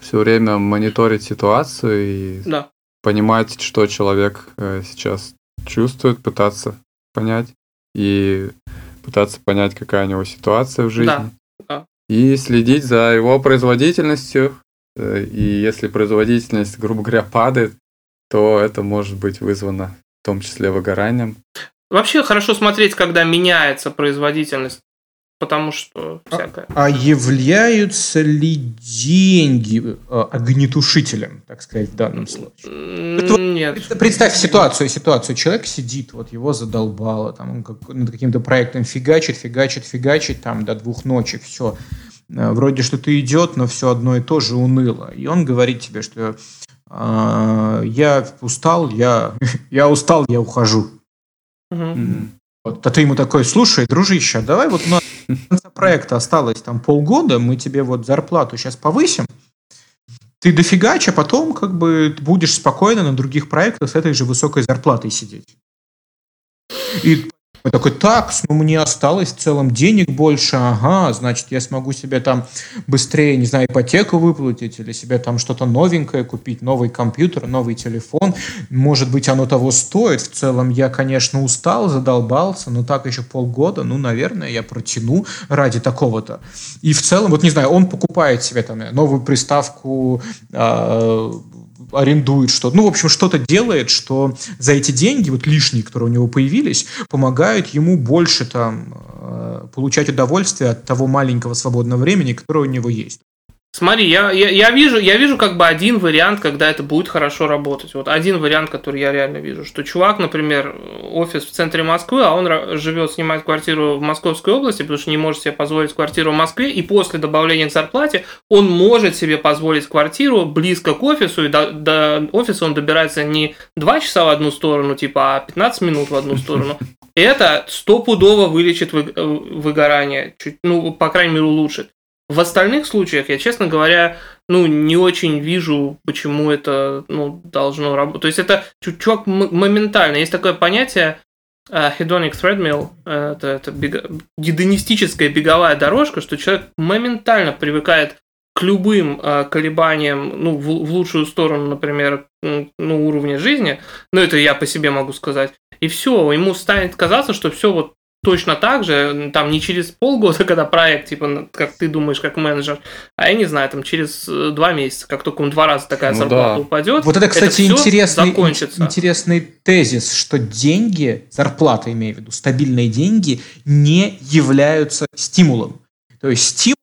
B: все время мониторить ситуацию и
C: да.
B: понимать, что человек э, сейчас чувствует, пытаться понять и пытаться понять, какая у него ситуация в жизни. Да. Да. И следить за его производительностью. Э, и если производительность, грубо говоря, падает, то это может быть вызвано в том числе выгоранием.
C: Вообще хорошо смотреть, когда меняется производительность, потому что
A: всякое. А, а являются ли деньги а, огнетушителем, так сказать, в данном случае? Нет. Представь ситуацию, ситуацию. Человек сидит, вот его задолбало, там он как, над каким-то проектом фигачит, фигачит, фигачит, там до двух ночи, все. Э, вроде что-то идет, но все одно и то же уныло. И он говорит тебе, что а, я устал, я, я устал, я ухожу. Угу. Вот, а ты ему такой, слушай, дружище, давай вот у нас до конца проекта осталось там полгода, мы тебе вот зарплату сейчас повысим, ты дофигач, а потом как бы будешь спокойно на других проектах с этой же высокой зарплатой сидеть. И я такой, так, ну мне осталось в целом денег больше, ага, значит, я смогу себе там быстрее, не знаю, ипотеку выплатить или себе там что-то новенькое купить, новый компьютер, новый телефон. Может быть, оно того стоит. В целом, я, конечно, устал, задолбался, но так еще полгода, ну, наверное, я протяну ради такого-то. И в целом, вот не знаю, он покупает себе там новую приставку, э, арендует что-то. Ну, в общем, что-то делает, что за эти деньги, вот лишние, которые у него появились, помогают ему больше там э, получать удовольствие от того маленького свободного времени, которое у него есть.
C: Смотри, я, я, я, вижу, я вижу как бы один вариант, когда это будет хорошо работать. Вот один вариант, который я реально вижу, что чувак, например, офис в центре Москвы, а он живет, снимает квартиру в Московской области, потому что не может себе позволить квартиру в Москве, и после добавления к зарплате он может себе позволить квартиру близко к офису, и до, до офиса он добирается не 2 часа в одну сторону, типа, а 15 минут в одну сторону. Это стопудово вылечит выгорание, чуть, ну, по крайней мере, улучшит. В остальных случаях я, честно говоря, ну, не очень вижу, почему это ну, должно работать. То есть это чувак моментально. Есть такое понятие uh, hedonic treadmill, uh, это, это бега... гедонистическая беговая дорожка, что человек моментально привыкает к любым uh, колебаниям, ну, в, в лучшую сторону, например, ну, уровня жизни, ну, это я по себе могу сказать, и все, ему станет казаться, что все вот точно так же, там не через полгода, когда проект, типа, как ты думаешь, как менеджер, а я не знаю, там через э, два месяца, как только он два раза такая ну, зарплата да. упадет.
A: Вот это, кстати, это интересный, закончится. интересный тезис, что деньги, зарплата имею в виду, стабильные деньги не являются стимулом. То есть стимул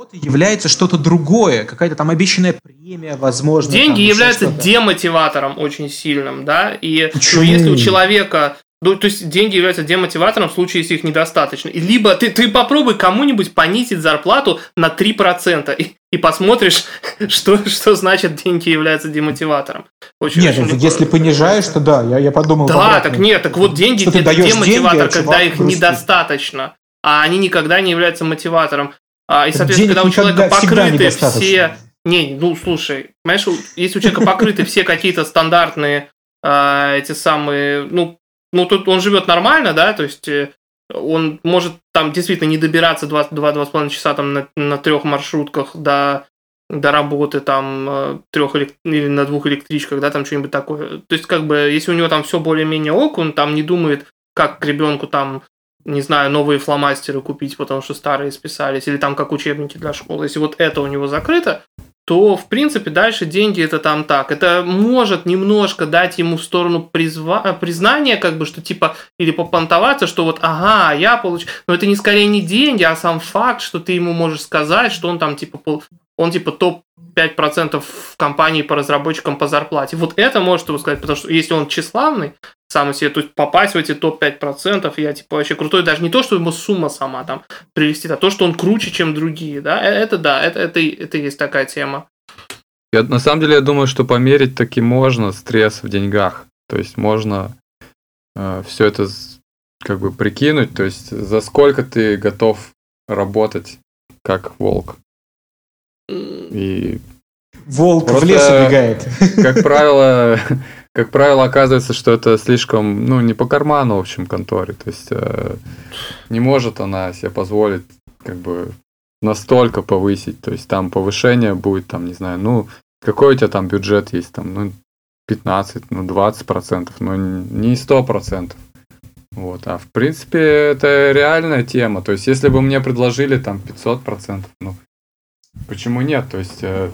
A: работы является что-то другое, какая-то там обещанная премия, возможно.
C: Деньги там, являются демотиватором очень сильным, да, и ну, если у человека ну, то есть деньги являются демотиватором в случае, если их недостаточно. И либо ты, ты попробуй кому-нибудь понизить зарплату на 3% и, и посмотришь, что, что значит деньги являются демотиватором.
A: Очень, нет, очень если понижаешь, то да, я, я подумал.
C: Да, так нет, так вот деньги это демотиватор, деньги, а когда их просто... недостаточно, а они никогда не являются мотиватором. А, и, соответственно, когда у человека покрыты все... Не, ну слушай, понимаешь, если у человека покрыты все какие-то стандартные э, эти самые, ну, ну, тут он живет нормально, да, то есть э, он может там действительно не добираться 2-2,5 часа там на, на трех маршрутках до, до работы, там, э, трех или на двух электричках, да, там что-нибудь такое. То есть, как бы, если у него там все более-менее ок, он там не думает, как к ребенку там, не знаю, новые фломастеры купить, потому что старые списались, или там как учебники для школы. Если вот это у него закрыто, то, в принципе, дальше деньги это там так. Это может немножко дать ему в сторону призва... признания, как бы, что типа, или попонтоваться, что вот, ага, я получу. Но это не скорее не деньги, а сам факт, что ты ему можешь сказать, что он там типа, пол... он типа топ 5% в компании по разработчикам по зарплате. Вот это может ему сказать, потому что если он тщеславный, сам себе, то есть попасть в эти топ-5%, я типа вообще крутой, даже не то, что ему сумма сама там прелестит, а то, что он круче, чем другие, да, э, это да, это, это, это есть такая тема.
B: Я, на самом деле, я думаю, что померить таки можно стресс в деньгах, то есть можно э, все это как бы прикинуть, то есть за сколько ты готов работать как волк.
A: И волк в лес убегает.
B: Как правило, как правило, оказывается, что это слишком, ну, не по карману, в общем, конторе. То есть э, не может она себе позволить, как бы, настолько повысить. То есть там повышение будет, там, не знаю, ну, какой у тебя там бюджет есть, там, ну, 15, ну, 20 процентов, но не 100 процентов. Вот, а в принципе это реальная тема. То есть, если бы мне предложили там 500 процентов, ну, почему нет? То есть, э,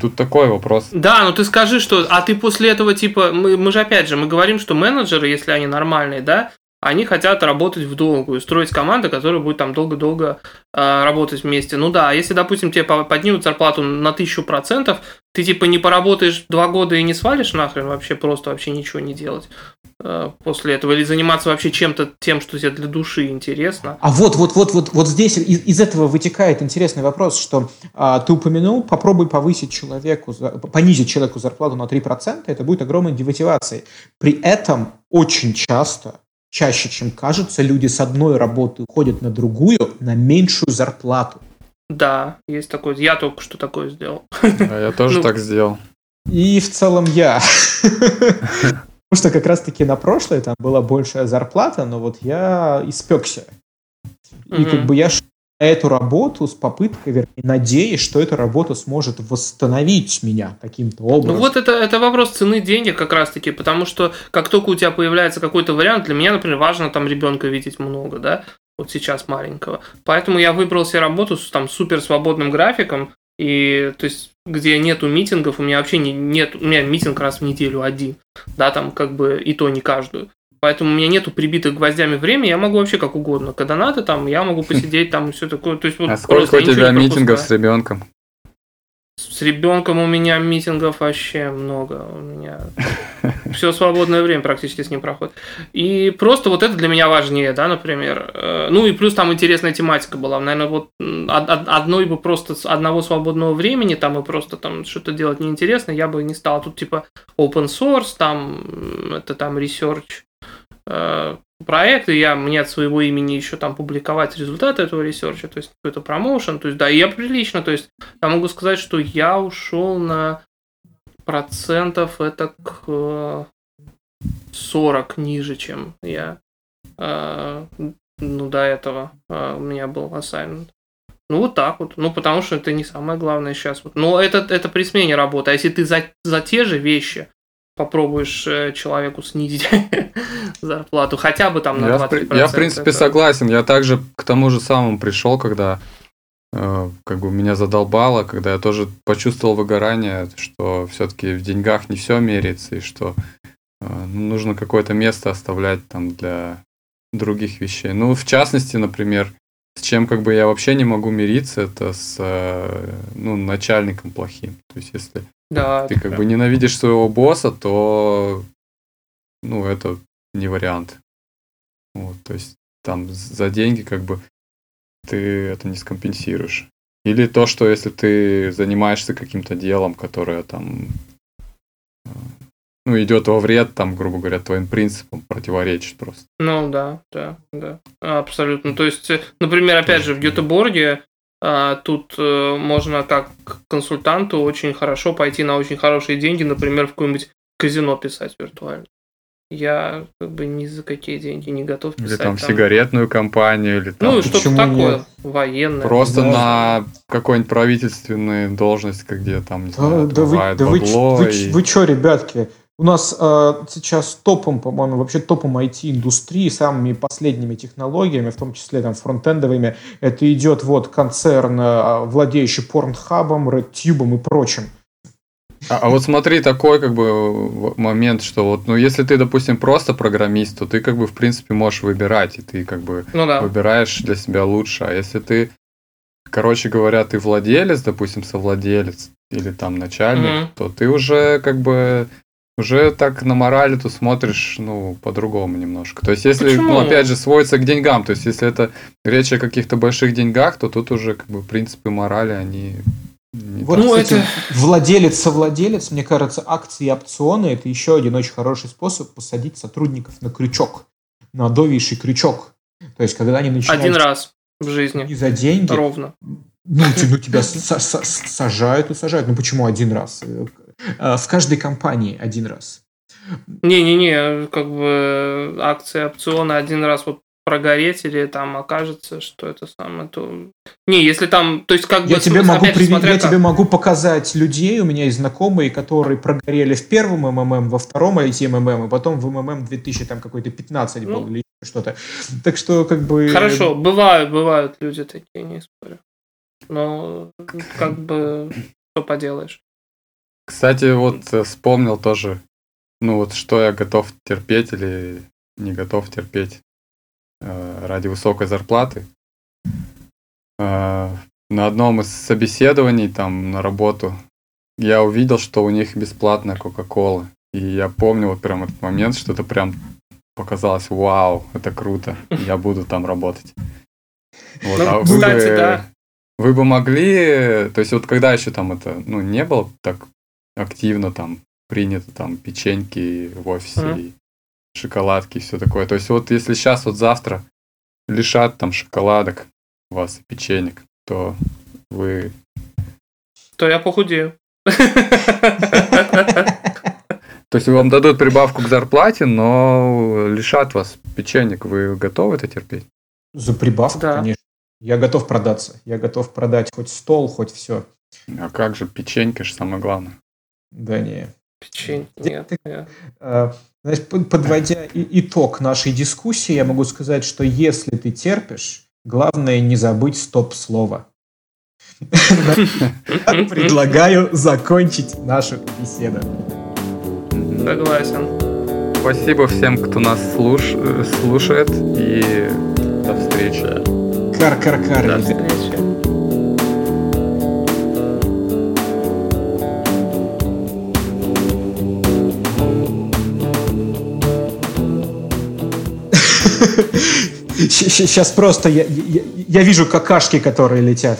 B: тут такой вопрос.
C: Да, ну ты скажи, что, а ты после этого типа, мы, мы же опять же, мы говорим, что менеджеры, если они нормальные, да, они хотят работать в долгую, строить команду, которая будет там долго-долго э, работать вместе. Ну да, если, допустим, тебе поднимут зарплату на тысячу процентов, ты типа не поработаешь два года и не свалишь нахрен вообще, просто вообще ничего не делать э, после этого, или заниматься вообще чем-то тем, что тебе для души интересно.
A: А вот, вот, вот, вот, вот здесь из, из этого вытекает интересный вопрос, что э, ты упомянул, попробуй повысить человеку, понизить человеку зарплату на 3%, это будет огромной демотивацией. При этом очень часто чаще, чем кажется, люди с одной работы уходят на другую на меньшую зарплату.
C: Да, есть такое. Я только что такое сделал.
B: А я тоже ну, так сделал.
A: И в целом я. Потому что как раз-таки на прошлое там была большая зарплата, но вот я испекся. И как бы я эту работу с попыткой, вернее, надеясь, что эта работа сможет восстановить меня каким-то образом.
C: Ну вот это, это вопрос цены денег как раз-таки, потому что как только у тебя появляется какой-то вариант, для меня, например, важно там ребенка видеть много, да, вот сейчас маленького. Поэтому я выбрал себе работу с там супер свободным графиком, и то есть где нету митингов, у меня вообще не, нет, у меня митинг раз в неделю один, да, там как бы и то не каждую. Поэтому у меня нету прибитых гвоздями время, я могу вообще как угодно. Когда надо, там, я могу посидеть там все такое. То есть,
B: вот а сколько у тебя митингов с ребенком?
C: С ребенком у меня митингов вообще много. У меня все свободное время практически с ним проходит. И просто вот это для меня важнее, да, например. Э, ну и плюс там интересная тематика была. Наверное, вот одной бы просто с одного свободного времени там и просто там что-то делать неинтересно, я бы не стал. Тут типа open source, там это там research проект, и я, мне от своего имени еще там публиковать результаты этого ресерча, то есть какой-то промоушен, то есть да, и я прилично, то есть я могу сказать, что я ушел на процентов это к 40 ниже, чем я э, ну, до этого э, у меня был assignment. Ну, вот так вот. Ну, потому что это не самое главное сейчас. Но это, это при смене работы. А если ты за, за те же вещи попробуешь э, человеку снизить зарплату хотя бы там на 20%.
B: Я, в принципе, согласен. Я также к тому же самому пришел, когда э, как бы меня задолбало, когда я тоже почувствовал выгорание, что все-таки в деньгах не все меряется, и что э, нужно какое-то место оставлять там для других вещей. Ну, в частности, например, с чем как бы я вообще не могу мириться, это с ну, начальником плохим. То есть, если да, ты как бы ненавидишь своего босса, то ну, это не вариант. Вот, то есть там за деньги как бы ты это не скомпенсируешь. Или то, что если ты занимаешься каким-то делом, которое там э, ну, идет во вред, там, грубо говоря, твоим принципам противоречит просто.
C: Ну да, да, да, абсолютно. То есть, э, например, опять же, в Гетеборге тут э, можно как консультанту очень хорошо пойти на очень хорошие деньги, например, в какое-нибудь казино писать виртуально. Я как бы ни за какие деньги не готов
B: писать. Или там, там... сигаретную компанию, или там...
C: Ну, что-то такое, нет? военное.
B: Просто да. на какой-нибудь правительственную должность, где там, не знаю, да, да вы, да.
A: Вы, и... вы, вы что, ребятки, у нас э, сейчас топом, по-моему, вообще топом IT-индустрии, самыми последними технологиями, в том числе там фронтендовыми, это идет вот концерн, э, владеющий Порнхабом, RedTube и прочим.
B: А, а вот смотри, такой как бы момент, что вот, ну, если ты, допустим, просто программист, то ты как бы, в принципе, можешь выбирать, и ты как бы ну, да. выбираешь для себя лучше. А если ты, короче говоря, ты владелец, допустим, совладелец, или там начальник, mm-hmm. то ты уже как бы уже так на морали ты смотришь, ну, по-другому немножко. То есть, если, Почему? ну, опять же, сводится к деньгам, то есть, если это речь о каких-то больших деньгах, то тут уже, как бы, принципы морали, они
A: не вот, ну, кстати, это... владелец, совладелец, мне кажется, акции и опционы – это еще один очень хороший способ посадить сотрудников на крючок, на адовейший крючок. То есть, когда они начинают...
C: Один раз в жизни.
A: Не за деньги.
C: Ровно.
A: Ну, ну тебя сажают и сажают. Ну, почему один раз? Э, в каждой компании один раз.
C: Не-не-не, как бы акции, опционы один раз вот прогореть или там окажется, что это самое, то... Не, если там, то есть как
A: я
C: бы...
A: Тебе могу прив... Я как... тебе могу показать людей, у меня есть знакомые, которые прогорели в первом МММ, во втором IT-МММ, и потом в МММ 2000 там какой-то 15 ну, был или что-то. Так что как бы...
C: Хорошо, бывают, бывают люди такие, не спорю. Но как бы что поделаешь.
B: Кстати, вот э, вспомнил тоже, ну вот что я готов терпеть или не готов терпеть э, ради высокой зарплаты. Э, на одном из собеседований там на работу я увидел, что у них бесплатная Кока-Кола. И я помню вот прям этот момент, что это прям показалось, вау, это круто, я буду там работать. Вот, ну, а кстати, вы, да. Вы бы могли, то есть вот когда еще там это, ну, не было так активно там принято там печеньки в офисе, mm-hmm. шоколадки и все такое. То есть вот если сейчас вот завтра лишат там шоколадок вас и печенек, то вы...
C: То я похудею.
B: То есть вам дадут прибавку к зарплате, но лишат вас печенек. Вы готовы это терпеть?
A: За прибавку, да. конечно. Я готов продаться. Я готов продать хоть стол, хоть все.
B: А как же печенька же самое главное.
A: Да не.
C: Печенье, нет.
A: А, значит, подводя итог нашей дискуссии, я могу сказать, что если ты терпишь, главное не забыть стоп-слово. Предлагаю закончить нашу беседу.
C: Согласен.
B: Спасибо всем, кто нас слуш... слушает, и до встречи.
A: Кар-кар-кар. Сейчас просто я, я, я вижу какашки, которые летят.